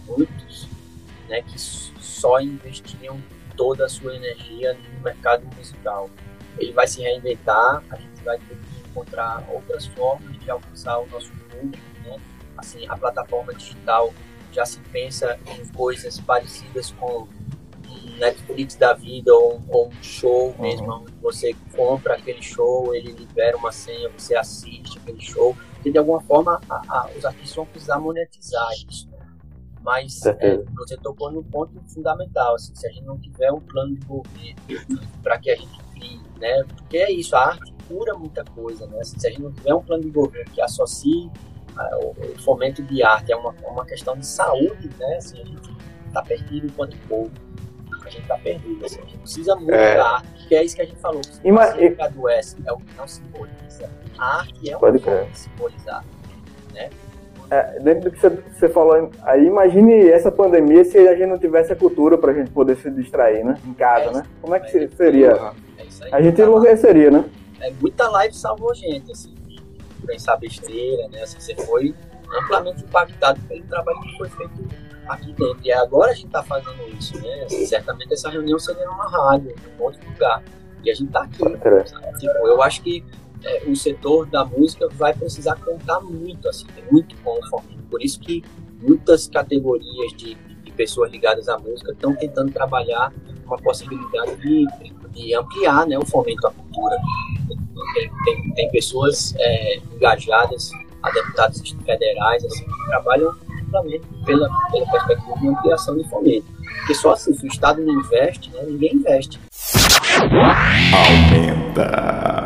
né, que só investiam toda a sua energia no mercado musical. Ele vai se reinventar, a gente vai ter que encontrar outras formas de alcançar o nosso público. Né? Assim, a plataforma digital já se pensa em coisas parecidas com Netflix da vida ou, ou um show mesmo, onde você compra aquele show, ele libera uma senha, você assiste aquele show. E de alguma forma a- a- os artistas vão precisar monetizar isso. né? Mas é, você tocou num ponto fundamental. assim, se a gente não tiver um plano de governo para que a gente crie, né? Porque é isso, a arte cura muita coisa, né? Assim, se a gente não tiver um plano de governo que associe ah, o, o fomento de arte é uma, uma questão de saúde, né? Assim, a gente está perdido enquanto povo. A gente está perdido. Assim, a gente precisa muito É. da arte, que é isso que a gente falou. que Ima- você adoece, é o que não simboliza. A arte é uma Pode forma crer. de simbolizar. É, dentro do que você, falou aí, imagine essa pandemia se a gente não tivesse a cultura pra gente poder se distrair, né? Em casa, É né? Como é que É. se- seria? É aí. A gente Tá enlouqueceria, né? é, muita live salvou gente, assim, pensar besteira, né? Assim, você foi amplamente impactado pelo trabalho que foi feito aqui dentro. E agora a gente está fazendo isso, né? Assim, certamente essa reunião seria numa rádio, em um outro lugar. E a gente está aqui. Tipo, eu acho que é, o setor da música vai precisar contar muito, assim, muito com o Fomento. Por isso que muitas categorias de, de pessoas ligadas à música estão tentando trabalhar uma possibilidade de, de ampliar né, o fomento à cultura. Tem, tem, tem pessoas é, engajadas, a deputados federais, assim, que trabalham amplamente pela, pela perspectiva de ampliação de fomento. Porque só assim, se o Estado não investe, né, ninguém investe. Aumenta.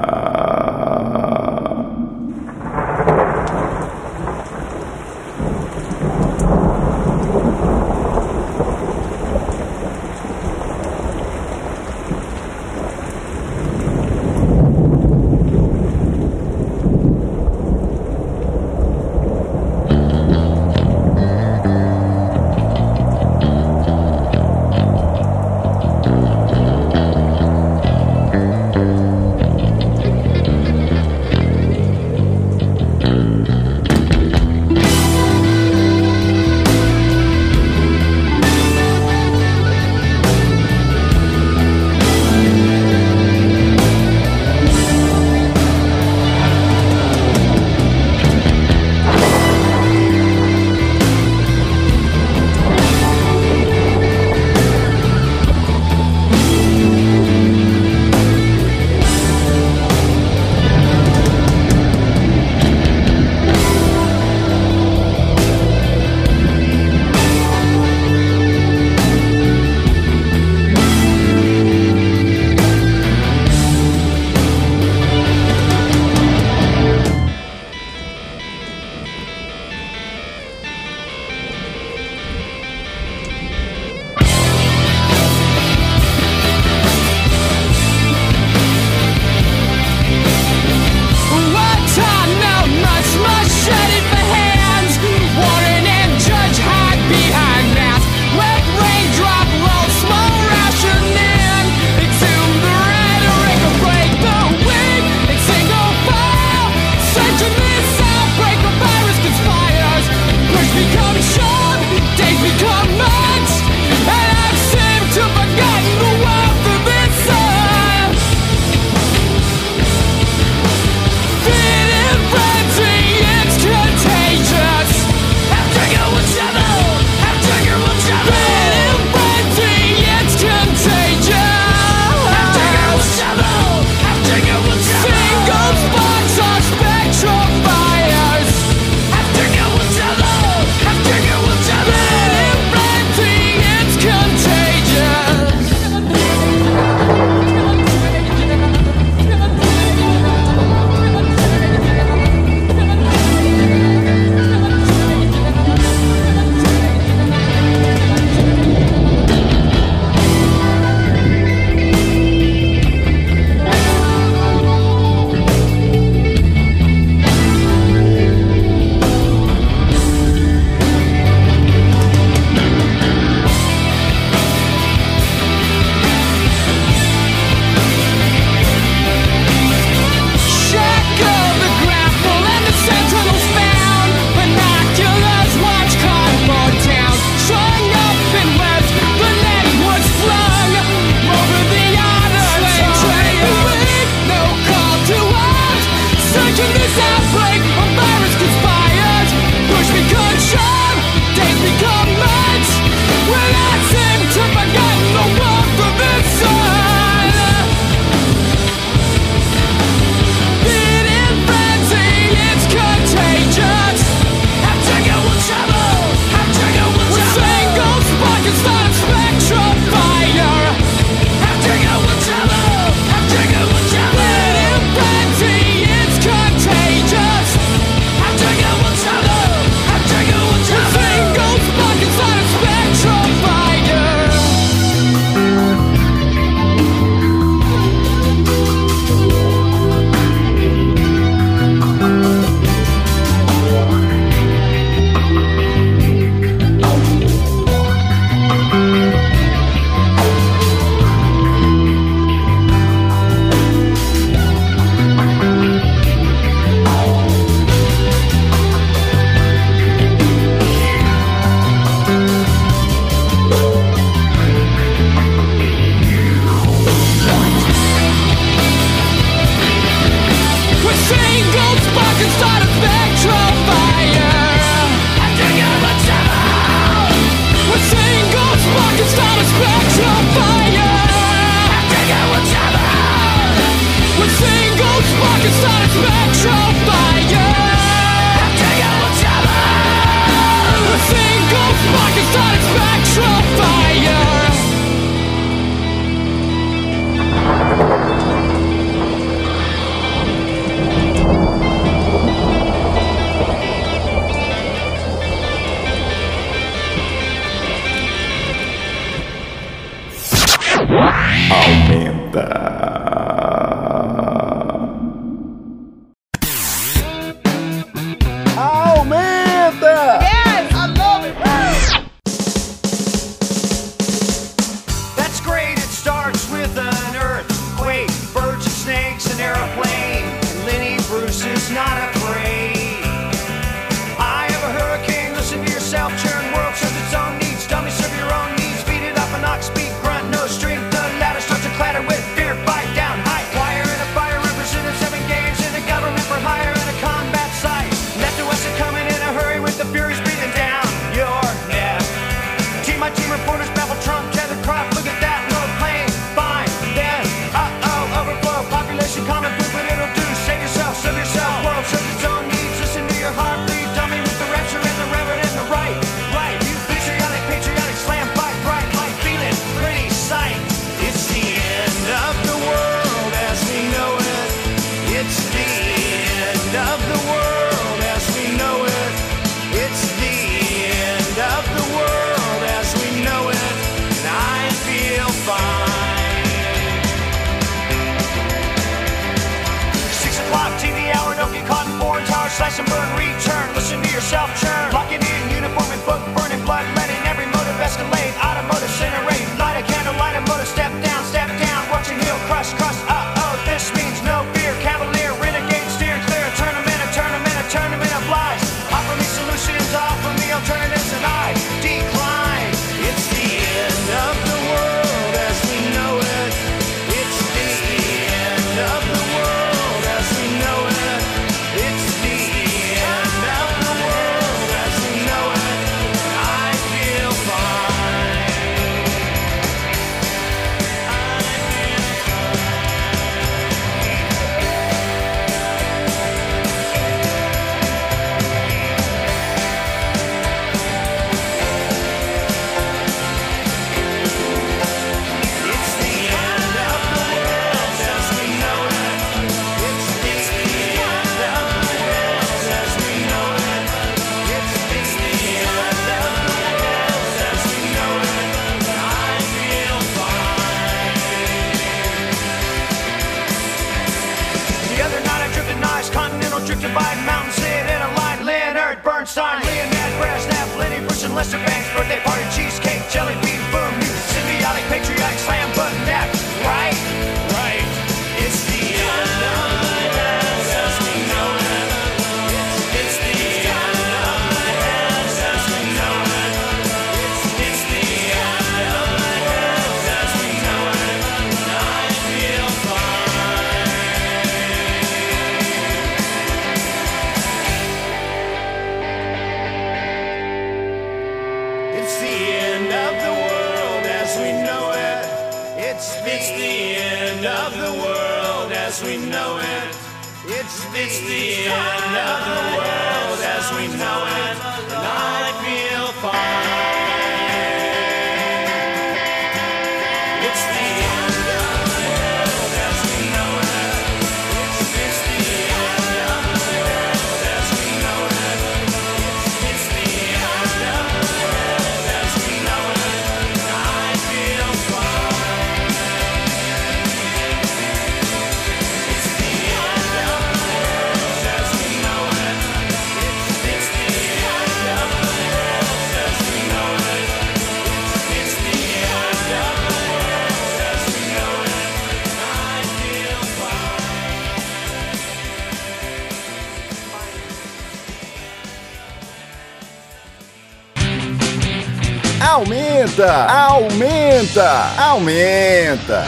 aumenta, aumenta.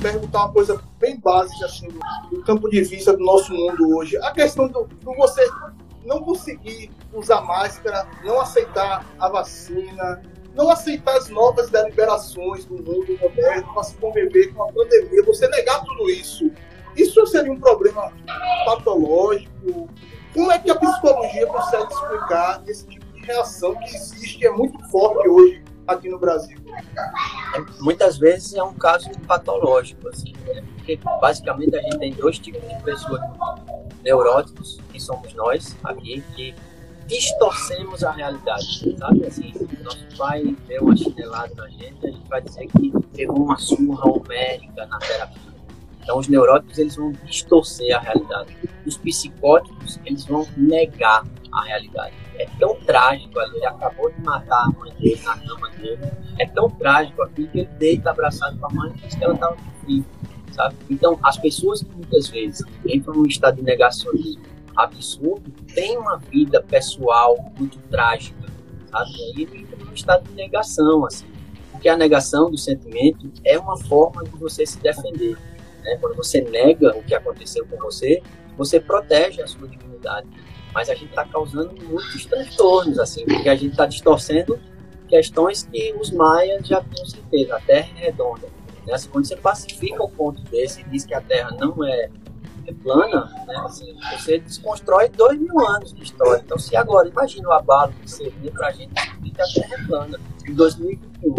Perguntar uma coisa bem básica, assim, do campo de vista do nosso mundo hoje. A questão do, do você não conseguir usar máscara, não aceitar a vacina, não aceitar as novas deliberações do mundo moderno para se conviver com a pandemia, você negar tudo isso isso seria um problema patológico? Como é que a psicologia consegue explicar esse tipo de reação que existe e é muito forte hoje aqui no Brasil? Muitas vezes é um caso patológico, assim, né? porque basicamente a gente tem dois tipos de pessoas neuróticos, que somos nós aqui, que distorcemos a realidade, sabe? Assim, nosso pai deu uma chinelada na gente, a gente vai dizer que pegou uma surra homérica na terapia então, os neuróticos eles vão distorcer a realidade. Os psicóticos eles vão negar a realidade. É tão trágico ele acabou de matar a mãe dele na cama dele. É tão trágico aquilo que ele deita abraçado com a mãe, que ela tá estava sofrendo, sabe? Então, as pessoas que muitas vezes entram num estado de negacionismo absurdo têm uma vida pessoal muito trágica, sabe? E aí entra num estado de negação, assim. Porque a negação do sentimento é uma forma de você se defender né? Quando você nega o que aconteceu com você, você protege a sua dignidade mas a gente está causando muitos transtornos, assim, porque a gente está distorcendo questões que os maias já tinham certeza. A Terra é redonda. Né? Assim, quando você pacifica o ponto desse e diz que a Terra não é, é plana, né? assim, você desconstrói dois mil anos de história. Então, se agora, imagina o abalo que seria para a gente que a Terra é plana em 2021,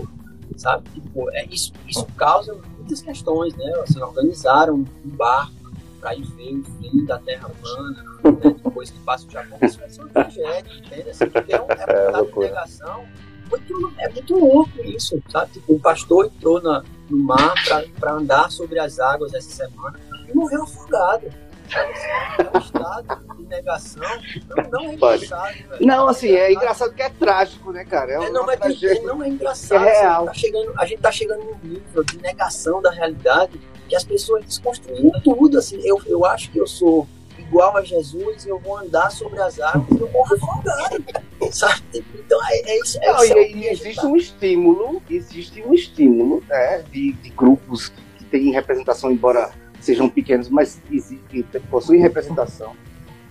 sabe? Tipo, é, isso, isso causa muitas questões, né? Assim, organizaram um barco para ir ver o fim da Terra plana, né, depois que passa o Japão, isso vai ser uma tragédia, entende? Assim, porque é um, é é, negação. Muito, é muito louco isso, sabe? Tipo, um pastor entrou na, no mar para andar sobre as águas essa semana e morreu afogado. É um estado de negação. Não, não é engraçado. Velho. Não, assim, é engraçado que é trágico, né, cara? É, é não, mas não é engraçado. É real. Assim, tá chegando, a gente tá chegando num nível de negação da realidade que as pessoas desconstruíram tudo, assim, eu, eu acho que eu sou igual a Jesus e eu vou andar sobre as águas e eu vou afogado, sabe? Então é, é isso. É Não, e, e existe um estímulo, existe um estímulo né, de, de grupos que têm representação, embora sejam pequenos, mas existem, possuem representação.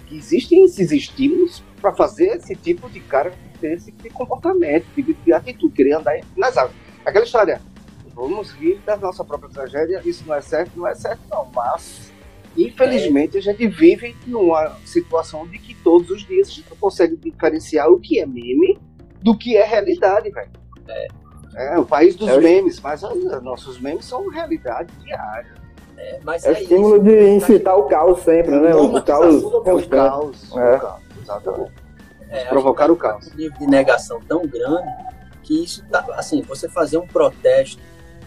Que existem esses estímulos para fazer esse tipo de cara ter esse tipo de comportamento, de, de atitude, querer andar nas águas. Aquela história, vamos rir da nossa própria tragédia, isso não é certo, não é certo não, mas infelizmente a gente vive numa situação de que todos os dias a gente não consegue diferenciar o que é meme do que é realidade, velho. É. é. o país dos é memes, mas olha, nossos memes são realidade diária. É, mas é, é estímulo isso. de incitar o caos sempre, né? O caos. O caos. É. O caos, exatamente. É, provocar o caos. Um nível de negação tão grande que isso tá, assim, você fazer um protesto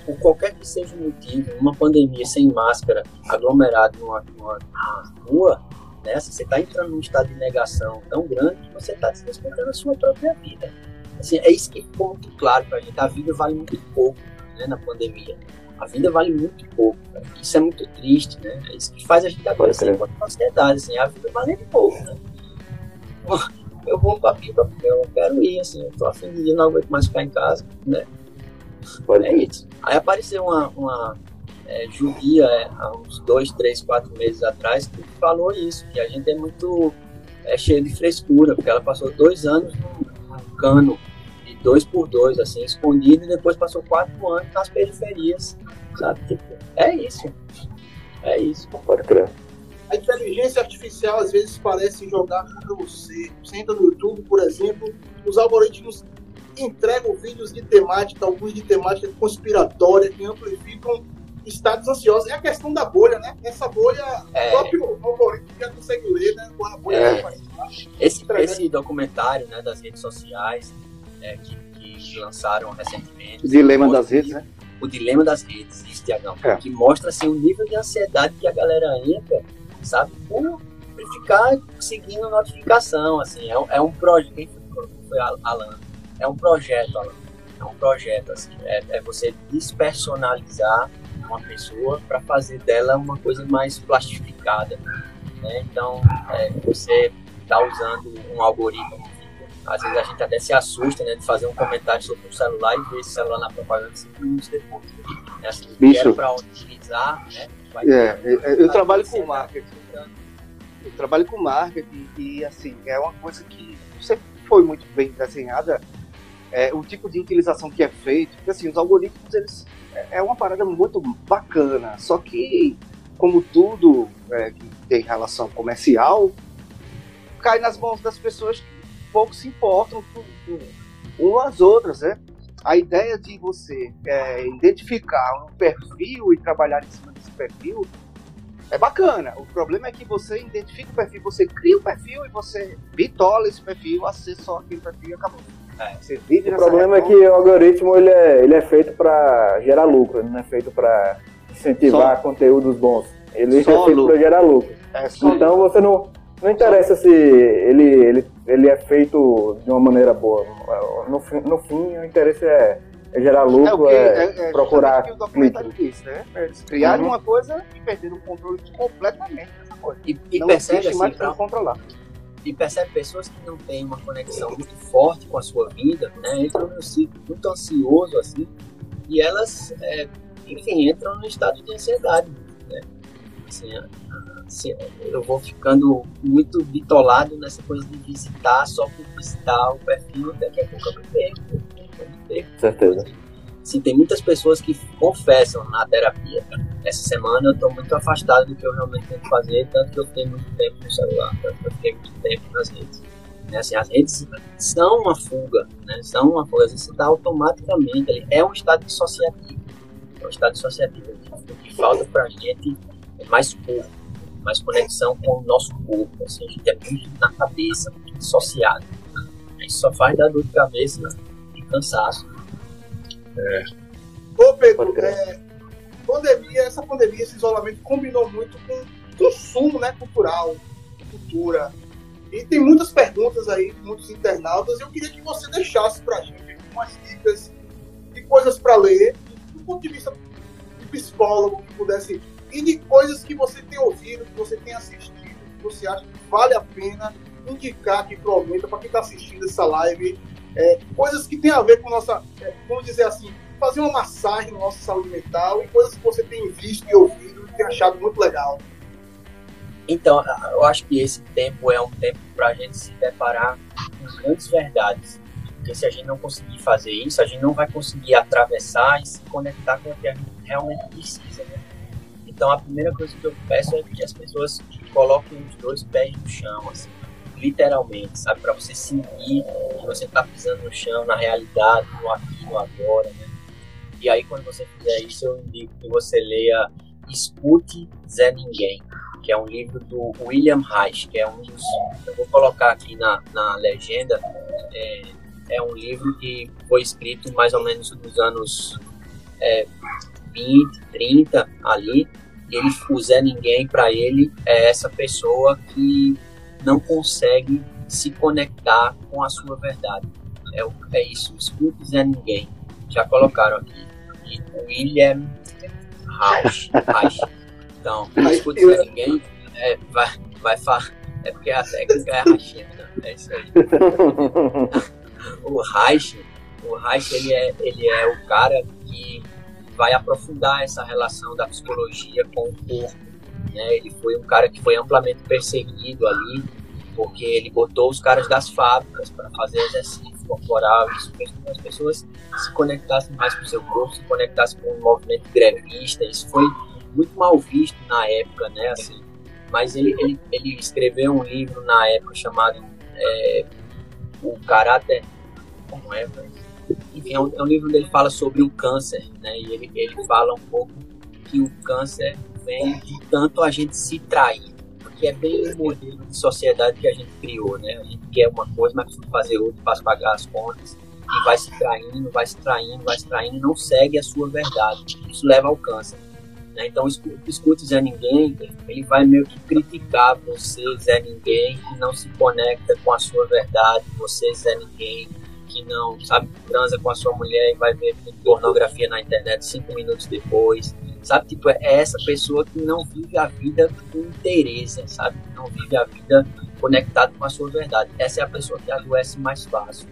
por qualquer que seja o motivo, uma pandemia sem máscara, aglomerado numa, numa, numa rua, né, você está entrando num estado de negação tão grande que você está desrespeitando a sua própria vida. Assim, é isso que ficou muito claro para a gente. A vida vale muito pouco né, na pandemia. A vida vale muito pouco. Cara. Isso é muito triste, né? É isso que faz a gente adoecer enquanto sociedade. Assim, a vida vale pouco, né? Eu vou para a pipa porque eu quero ir, assim, eu tô afim de ir, não aguento mais ficar em casa, né? Pode. É isso. Aí apareceu uma, uma é, judia é, há uns dois, três, quatro meses atrás que falou isso, que a gente é muito é, cheio de frescura, porque ela passou dois anos num, num cano dois por dois, assim, escondido, e depois passou quatro anos nas periferias, sabe? Tipo, é isso. É isso. Pode crer. A inteligência artificial às vezes parece jogar contra você. Você entra no YouTube, por exemplo, os algoritmos entregam vídeos de temática, alguns de temática conspiratória, que amplificam estados ansiosos. É a questão da bolha, né? Essa bolha, é. o próprio algoritmo já consegue ler, né? Com a bolha é. esse, esse documentário né, das redes sociais é, que, que, lançaram recentemente. O dilema das redes, né? O dilema das redes, isso, Tiagão. É. Que mostra assim, o nível de ansiedade que a galera entra, sabe? Por ficar seguindo notificação, assim. É, é um projeto. Quem foi Alan? é um projeto, Alan. É um projeto, assim. É, é você despersonalizar uma pessoa para fazer dela uma coisa mais plastificada. Né? Então, é, você está usando um algoritmo. Às vezes a gente até se assusta né, de fazer um comentário sobre um celular e ver esse celular na propaganda cinco minutos depois. Né? Assim, Bicho. para utilizar, né? É, eu, eu trabalho com marketing. Eu trabalho com marketing e, assim, é uma coisa que sempre foi muito bem desenhada é, o tipo de utilização que é feito, porque assim, os algoritmos, eles, é, é uma parada muito bacana, só que, como tudo é, que tem relação comercial, cai nas mãos das pessoas que pouco se importam com, com umas outras, né? A ideia de você é, identificar um perfil e trabalhar em cima desse perfil é bacana. O problema é que você identifica o perfil, você cria o perfil e você bitola esse perfil, acessa só aquele perfil e acabou. É, você vive o problema é que o algoritmo ele é, ele é feito para gerar lucro, não é feito para incentivar só, conteúdos bons. Ele é feito para gerar lucro. É então você não, Não interessa se ele, ele, ele é feito de uma maneira boa. No, fim- no fim, o interesse é, é gerar É lucro, que, é, é, é procurar que o documentário disse, né? Eles criaram Uhum. uma coisa e perderam o controle completamente dessa coisa. E, e não percebe assim, mais como controlar. e percebe pessoas que não têm uma conexão muito forte com a sua vida, né? Entram num ciclo muito ansioso assim, e elas, é, enfim, entram no estado de ansiedade? Assim, assim, eu vou ficando muito bitolado nessa coisa de visitar só por visitar o perfil, daqui a pouco eu me perco, perco. Certeza. Sim, tem muitas pessoas que confessam na terapia. Essa semana eu estou muito afastado do que eu realmente tenho que fazer, tanto que eu fiquei muito tempo no celular, tanto que eu fiquei muito tempo nas redes. Né, assim, as redes são uma fuga, né, são uma vezes você está automaticamente, é um estado dissociativo. É um estado dissociativo. O que falta para a gente é mais corpo, mais conexão com o nosso corpo. Assim, a gente é muito na cabeça, muito dissociado. Isso só faz dar dor de cabeça e cansaço. Ô Pedro, é, pandemia, essa pandemia, esse isolamento combinou muito com consumo né, cultural, cultura. E tem muitas perguntas aí, muitos internautas. Eu queria que você deixasse pra gente umas dicas de coisas para ler, do ponto de vista de psicólogo, que pudesse, e de coisas que você tem ouvido, que você tem assistido, que você acha que vale a pena indicar aqui pro Aumenta, para quem está assistindo essa live, é, coisas que tem a ver com nossa, é, vamos dizer assim, fazer uma massagem na nossa saúde mental e coisas que você tem visto e ouvido e tem achado muito legal. Então, eu acho que esse tempo é um tempo para a gente se deparar com grandes verdades. Porque se a gente não conseguir fazer isso, a gente não vai conseguir atravessar e se conectar com o que a gente realmente precisa. Né? Então, a primeira coisa que eu peço é que as pessoas coloquem os dois pés no chão, assim, literalmente, sabe? Para você sentir que você está pisando no chão, na realidade, no aqui, no agora. Né? E aí, quando você fizer isso, eu indico que você leia Escute Zé Ninguém que é um livro do William Reich, que é um dos. Eu vou colocar aqui na, na legenda. É, é um livro que foi escrito mais ou menos nos anos é, 20, 30 ali. Ele, o Zé Ninguém, para ele, é essa pessoa que não consegue se conectar com a sua verdade. É, é isso, escute Zé Ninguém. Já colocaram aqui. E William Reich. Reich. Então, escute Zé Ninguém é, vai, vai falar. É porque a técnica é a né? É isso aí. o Reich, o Reich ele é, ele é o cara que vai aprofundar essa relação da psicologia com o corpo. Né? Ele foi um cara que foi amplamente perseguido ali, porque ele botou os caras das fábricas para fazer exercício corporal. Isso fez com que as pessoas se conectassem mais com o seu corpo, se conectassem com o movimento grevista. Isso foi muito mal visto na época, né? Assim, mas ele, ele, ele escreveu um livro na época chamado é, O Caráter. Como é? Enfim, é um, é um livro onde ele fala sobre o câncer, né? E ele, ele fala um pouco que o câncer vem de tanto a gente se trair. Porque é bem o modelo de sociedade que a gente criou, né? A gente quer uma coisa, mas precisa fazer outra para pagar as contas. E vai se traindo, vai se traindo, vai se traindo não segue a sua verdade. Isso leva ao câncer. Né? Então, escu- escute Zé Ninguém, ele vai meio que criticar você, Zé Ninguém, que não se conecta com a sua verdade, você, Zé Ninguém, que não, sabe, transa com a sua mulher e vai ver pornografia na internet cinco minutos depois, sabe, tipo, é essa pessoa que não vive a vida com interesse, sabe, não vive a vida conectado com a sua verdade. Essa é a pessoa que adoece mais fácil.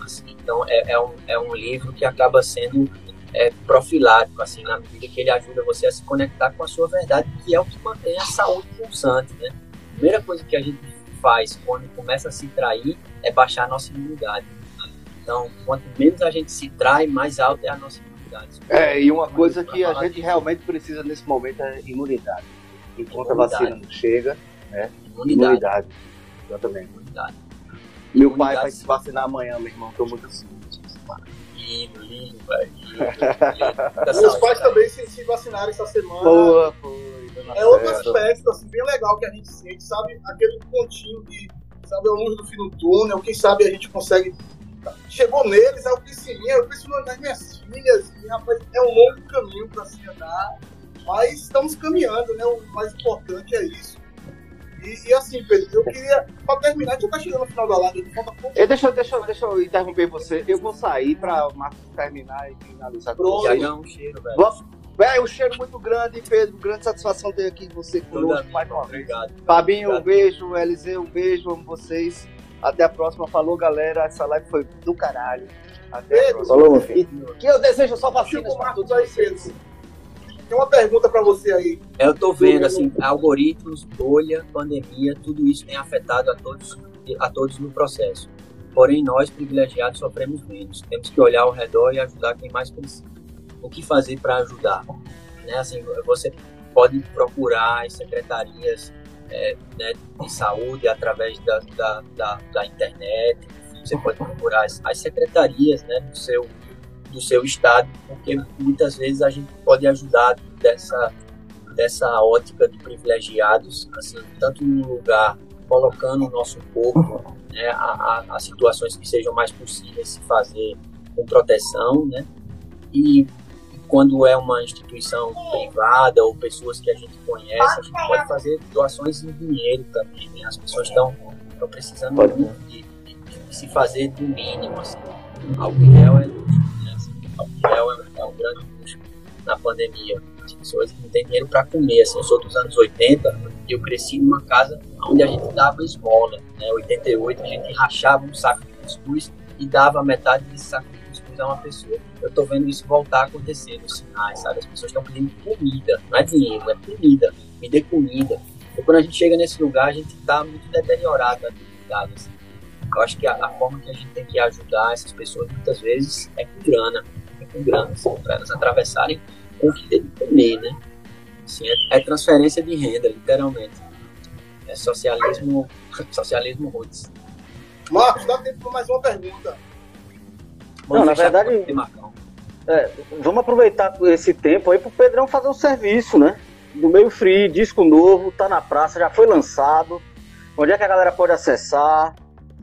Assim, então, é, é, um, é um livro que acaba sendo é, profilático, assim, na medida que ele ajuda você a se conectar com a sua verdade, que é o que mantém a saúde pulsante, né? A primeira coisa que a gente faz quando começa a se trair é baixar a nossa imunidade. Então, quanto menos a gente se trai, mais alta é a nossa imunidade. É, e uma coisa que a gente disso. realmente precisa nesse momento é imunidade. Enquanto a Imunidade. vacina não chega, Imunidade. imunidade. Exatamente. Imunidade. Meu pai vai se vacinar amanhã, meu irmão, tô muito assim. Lindo, lindo, velho. Meus pais cara. também se, se vacinaram essa semana. Boa, foi. É outro aspecto assim, bem legal que a gente sente, sabe? Aquele pontinho de, sabe, a luz do fim do túnel, quem sabe a gente consegue. Chegou neles, aí eu pensei, em mim, eu penso nas minhas filhas, e, rapaz, é um longo caminho para se andar, mas estamos caminhando, né? O mais importante é isso. E, e assim, Pedro, eu queria, pra terminar, a gente já tá chegando no final da live, falta pouco. Eu, deixa, eu- deixa, eu- deixa eu interromper você. Eu vou sair pra o Marcos terminar e finalizar. com Pronto. Já você. dá um cheiro, velho. Vamos- Véi, um cheiro muito grande, Pedro. Grande satisfação ter aqui você conosco mais uma vez. obrigado. Fabinho, um Obrigado. beijo. Eliseu, um beijo. Amo vocês. Até a próxima. Falou, galera. Essa live foi do caralho. Até a Pedro, próxima. Falou, meu filho. Que eu desejo só vacinas Marcos todos aí, vocês. Tem uma pergunta pra você aí. Eu tô vendo, assim, algoritmos, bolha, pandemia, tudo isso tem afetado a todos, a todos no processo. Porém, nós, privilegiados, sofremos menos. Temos que olhar ao redor e ajudar quem mais precisa. O que fazer para ajudar? Né? Assim, você pode procurar as secretarias é, né, de saúde através da, da, da, da internet. Você pode procurar as, as secretarias né, do seu do seu estado, porque muitas vezes a gente pode ajudar dessa dessa ótica de privilegiados, assim, tanto no lugar colocando o nosso corpo né, a, a, a situações que sejam mais possíveis se fazer com proteção, né? E quando é uma instituição privada ou pessoas que a gente conhece, a gente pode fazer doações em dinheiro também. Né? As pessoas estão precisando Pode. muito de, de- de se fazer do mínimo, assim. Aluguel é luxo, né? Assim, aluguel é, é um grande luxo na pandemia. As pessoas não têm dinheiro para comer. Assim, eu sou dos anos 80 e eu cresci numa casa onde a gente dava esmola. Né? 88 a gente rachava um saco de cuscuz e dava metade desse saco de uma pessoa. Eu tô vendo isso voltar a acontecer nos sinais, sabe? As pessoas estão pedindo comida, não é dinheiro, é comida. Me dê comida. E quando a gente chega nesse lugar, a gente tá muito deteriorado, debilitado, assim. Eu acho que a, a forma que a gente tem que ajudar essas pessoas muitas vezes é com grana, é com grana, assim, para elas atravessarem com o que tem de comer, né? Assim, é, é transferência de renda, literalmente. É socialismo, socialismo roots. Marcos, dá tempo pra mais uma pergunta. Não, na verdade-. É, vamos aproveitar esse tempo aí pro Pedrão fazer um serviço, né? Do meio free, disco novo, tá na praça, já foi lançado. Onde é que a galera pode acessar,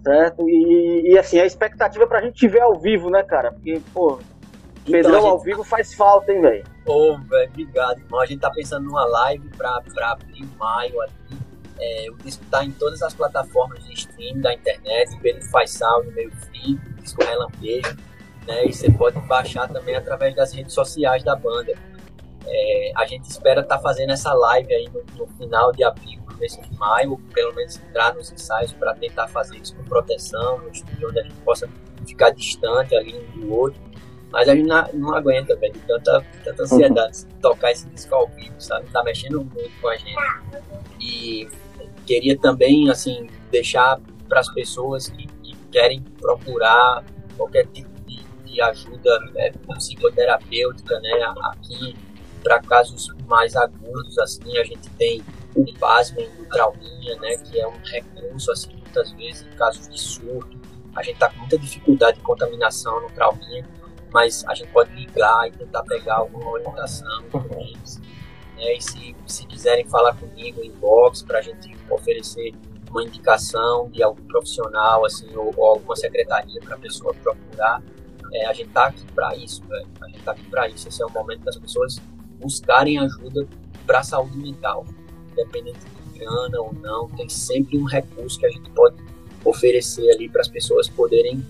certo? E, e, assim, a expectativa é pra gente te ver ao vivo, né, cara? Porque, pô, Pedrão Então, gente- ao vivo faz falta, hein, velho? Ô, velho, obrigado, irmão. A gente tá pensando numa live pra, pra abrir maio ali. É, o disco tá em todas as plataformas de streaming da internet, Pedro Faisal no meio free, disco relampejo, né? E você pode baixar também através das redes sociais da banda. É, a gente espera estar fazendo essa live aí no, no final de abril, começo de maio, pelo menos entrar nos ensaios para tentar fazer isso com proteção, no estúdio onde a gente possa ficar distante ali um do outro. Mas a gente não, não aguenta, velho, tanta, tanta ansiedade de tocar esse disco ao vivo, sabe? Tá mexendo muito com a gente. E queria também, assim, deixar para as pessoas que, que querem procurar qualquer tipo de, ajuda é, psicoterapêutica, né? Aqui, para casos mais agudos, assim, a gente tem o pasmem do trauminha, né? Que é um recurso, assim, muitas vezes em casos de surto. A gente tá com muita dificuldade de contaminação no trauminha, mas a gente pode ligar e tentar pegar alguma orientação com eles. Né? E se, se quiserem falar comigo em box para a gente oferecer uma indicação de algum profissional, assim, ou, ou alguma secretaria para a pessoa procurar, é, a gente tá aqui para isso, velho. A gente tá aqui para isso. Esse é o momento das pessoas buscarem ajuda para a saúde mental, independente de grana ou não, tem sempre um recurso que a gente pode oferecer ali para as pessoas poderem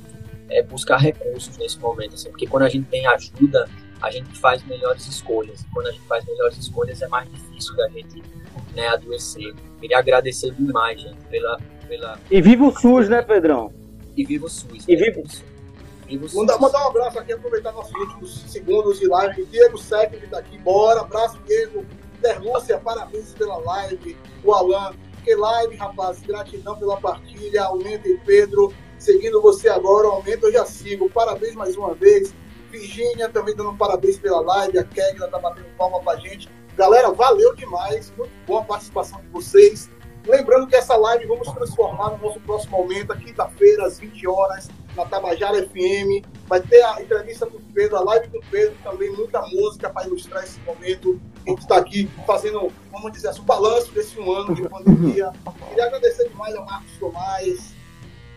é, buscar recursos nesse momento, assim, porque quando a gente tem ajuda, a gente faz melhores escolhas. E quando a gente faz melhores escolhas, é mais difícil da gente né, adoecer. Queria agradecer demais, gente, pela. pela... E viva o SUS, né, Pedrão? E viva o SUS. E né? Viva o SUS. Mandar, mandar um abraço aqui, aproveitar nossos últimos segundos de live. Diego Sec, que tá aqui. Bora, abraço, Diego. Derlúcia, parabéns pela live. O Alan, que live, rapaz. Gratidão pela partilha. Aumenta e Pedro. Seguindo você agora, aumenta, eu já sigo. Parabéns mais uma vez. Virgínia também dando parabéns pela live. A Kegla tá batendo palma pra gente. Galera, valeu demais. Muito boa a participação de vocês. Lembrando que essa live vamos transformar no nosso próximo momento, quinta-feira, às 20 horas, na Tabajara FM. Vai ter a entrevista com o Pedro, a live com o Pedro, também muita música para ilustrar esse momento. A gente está aqui fazendo, vamos dizer assim, o balanço desse um ano de pandemia. Queria agradecer demais a Marcos Tomás,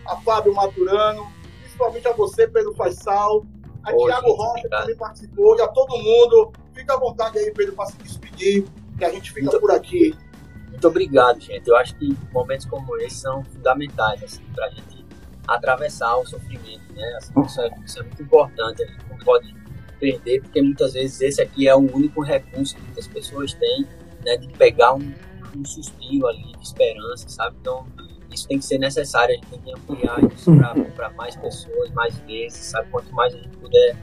a Fábio Maturano, principalmente a você, Pedro Faisal, a Ô, Thiago Rocha, que também participou, e a todo mundo. Fica à vontade aí, Pedro, para se despedir, que a gente fica por aqui. Muito obrigado, gente. Eu acho que momentos como esse são fundamentais assim, para a gente atravessar o sofrimento, né? Assim, isso, é, isso é muito importante. A gente não pode perder, porque muitas vezes esse aqui é o único recurso que as pessoas têm, né? De pegar um, um suspiro ali de esperança, sabe? Então, isso tem que ser necessário, a gente tem que ampliar isso para mais pessoas, mais vezes, sabe? Quanto mais a gente puder,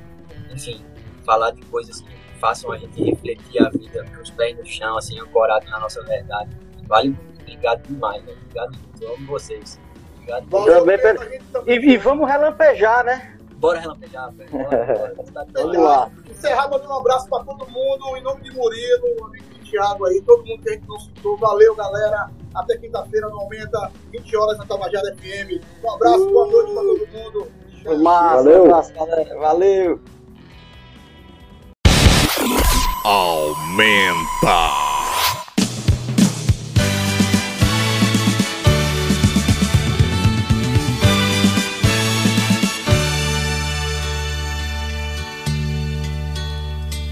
enfim, falar de coisas que façam a gente refletir a vida com os pés no chão, assim, ancorado na nossa verdade. Vale muito. Obrigado demais, né? Obrigado. Eu amo vocês. Obrigado. Valeu, Também, E, e vamos relampejar, né? Bora relampejar, velho. Bora, lá. Encerrar mandando um abraço pra todo mundo, em nome de Murilo, amigo de Thiago aí, todo mundo que a gente não citou. Valeu, galera. Até quinta-feira, não aumenta, 20 horas na Tabajara FM. Um abraço, boa noite pra todo mundo. Massa, Valeu. abraço, galera. Valeu. Aumenta.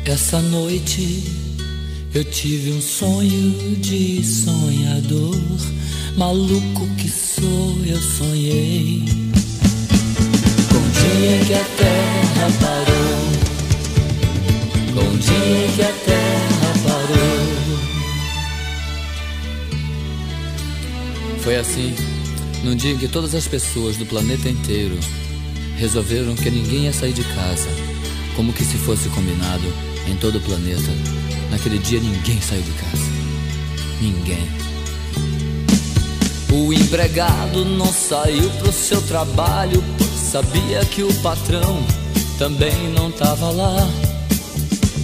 Essa noite eu tive um sonho de sonhador, maluco que sou, eu sonhei. Com o dia que a terra parou, com o dia que a terra parou. Foi assim, num dia em que todas as pessoas do planeta inteiro resolveram que ninguém ia sair de casa, como que se fosse combinado em todo o planeta. Naquele dia ninguém saiu de casa. Ninguém. O empregado não saiu pro seu trabalho, sabia que o patrão também não tava lá.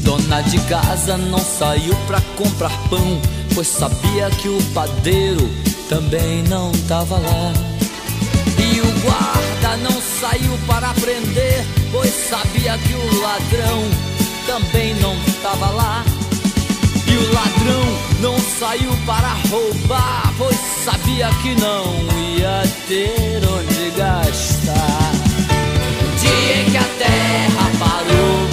Dona de casa não saiu pra comprar pão, pois sabia que o padeiro também não tava lá. E o guarda não saiu para prender, pois sabia que o ladrão também não estava lá. E o ladrão não saiu para roubar, pois sabia que não ia ter onde gastar. No dia em que a terra parou,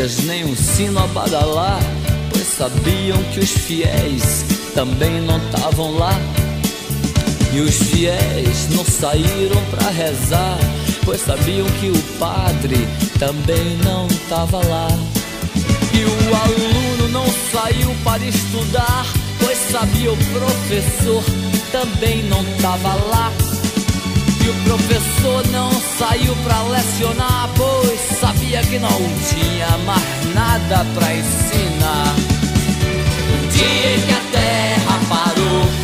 igrejas nem um sino a badalar, pois sabiam que os fiéis também não estavam lá. E os fiéis não saíram para rezar, pois sabiam que o padre também não estava lá. E o aluno não saiu para estudar, pois sabia o professor também não estava lá. O professor não saiu pra lecionar, pois sabia que não tinha mais nada pra ensinar. No dia em que a terra parou,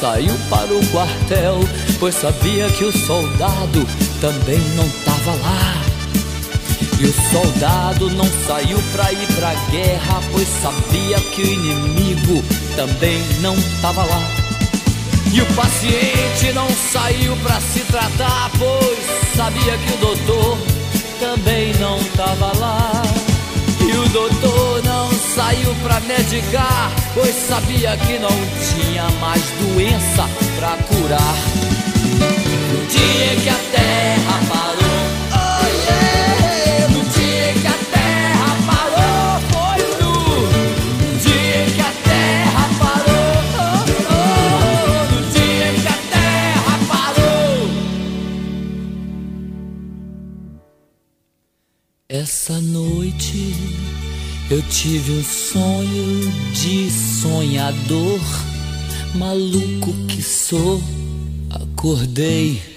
saiu para o quartel, pois sabia que o soldado também não tava lá. E o soldado não saiu pra ir pra guerra, pois sabia que o inimigo também não tava lá. E o paciente não saiu pra se tratar, pois sabia que o doutor também não tava lá. E o doutor não saiu pra medicar, pois sabia que não tinha mais doença pra curar. No dia que a terra parou, oh yeah! no dia que a terra parou, foi no, dia que a terra parou, oh, oh, no dia que a terra parou. Essa noite eu tive um sonho de sonhador, maluco que sou, acordei.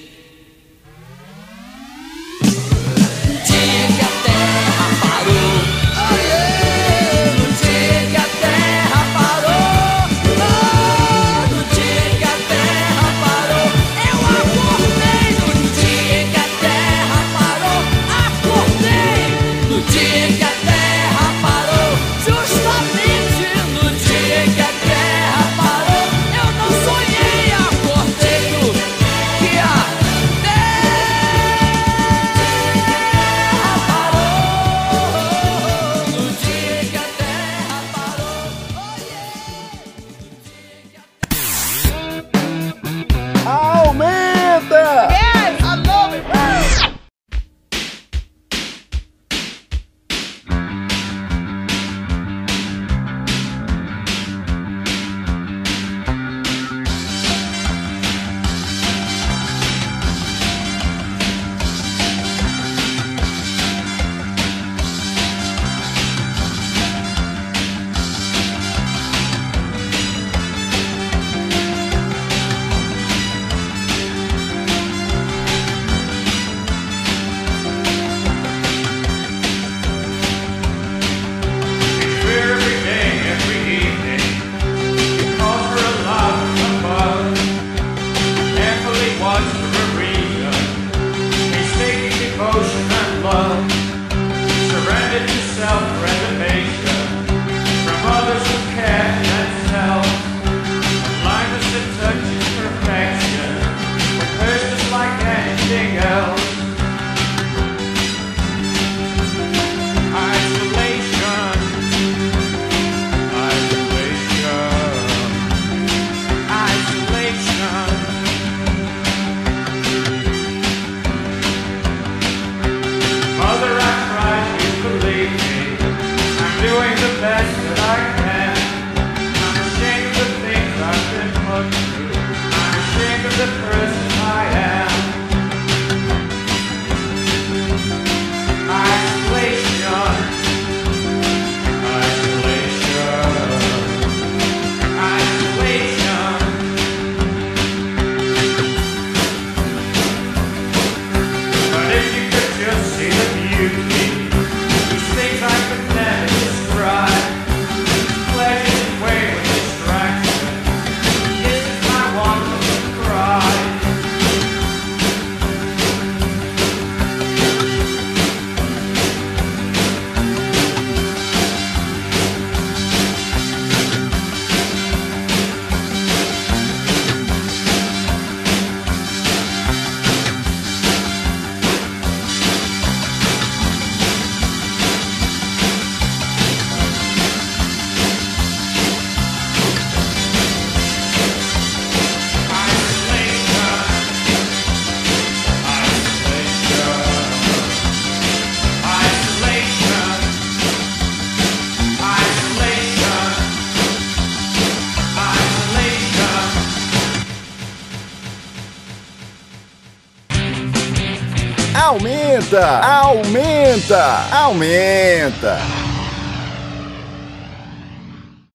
Aumenta, aumenta, aumenta.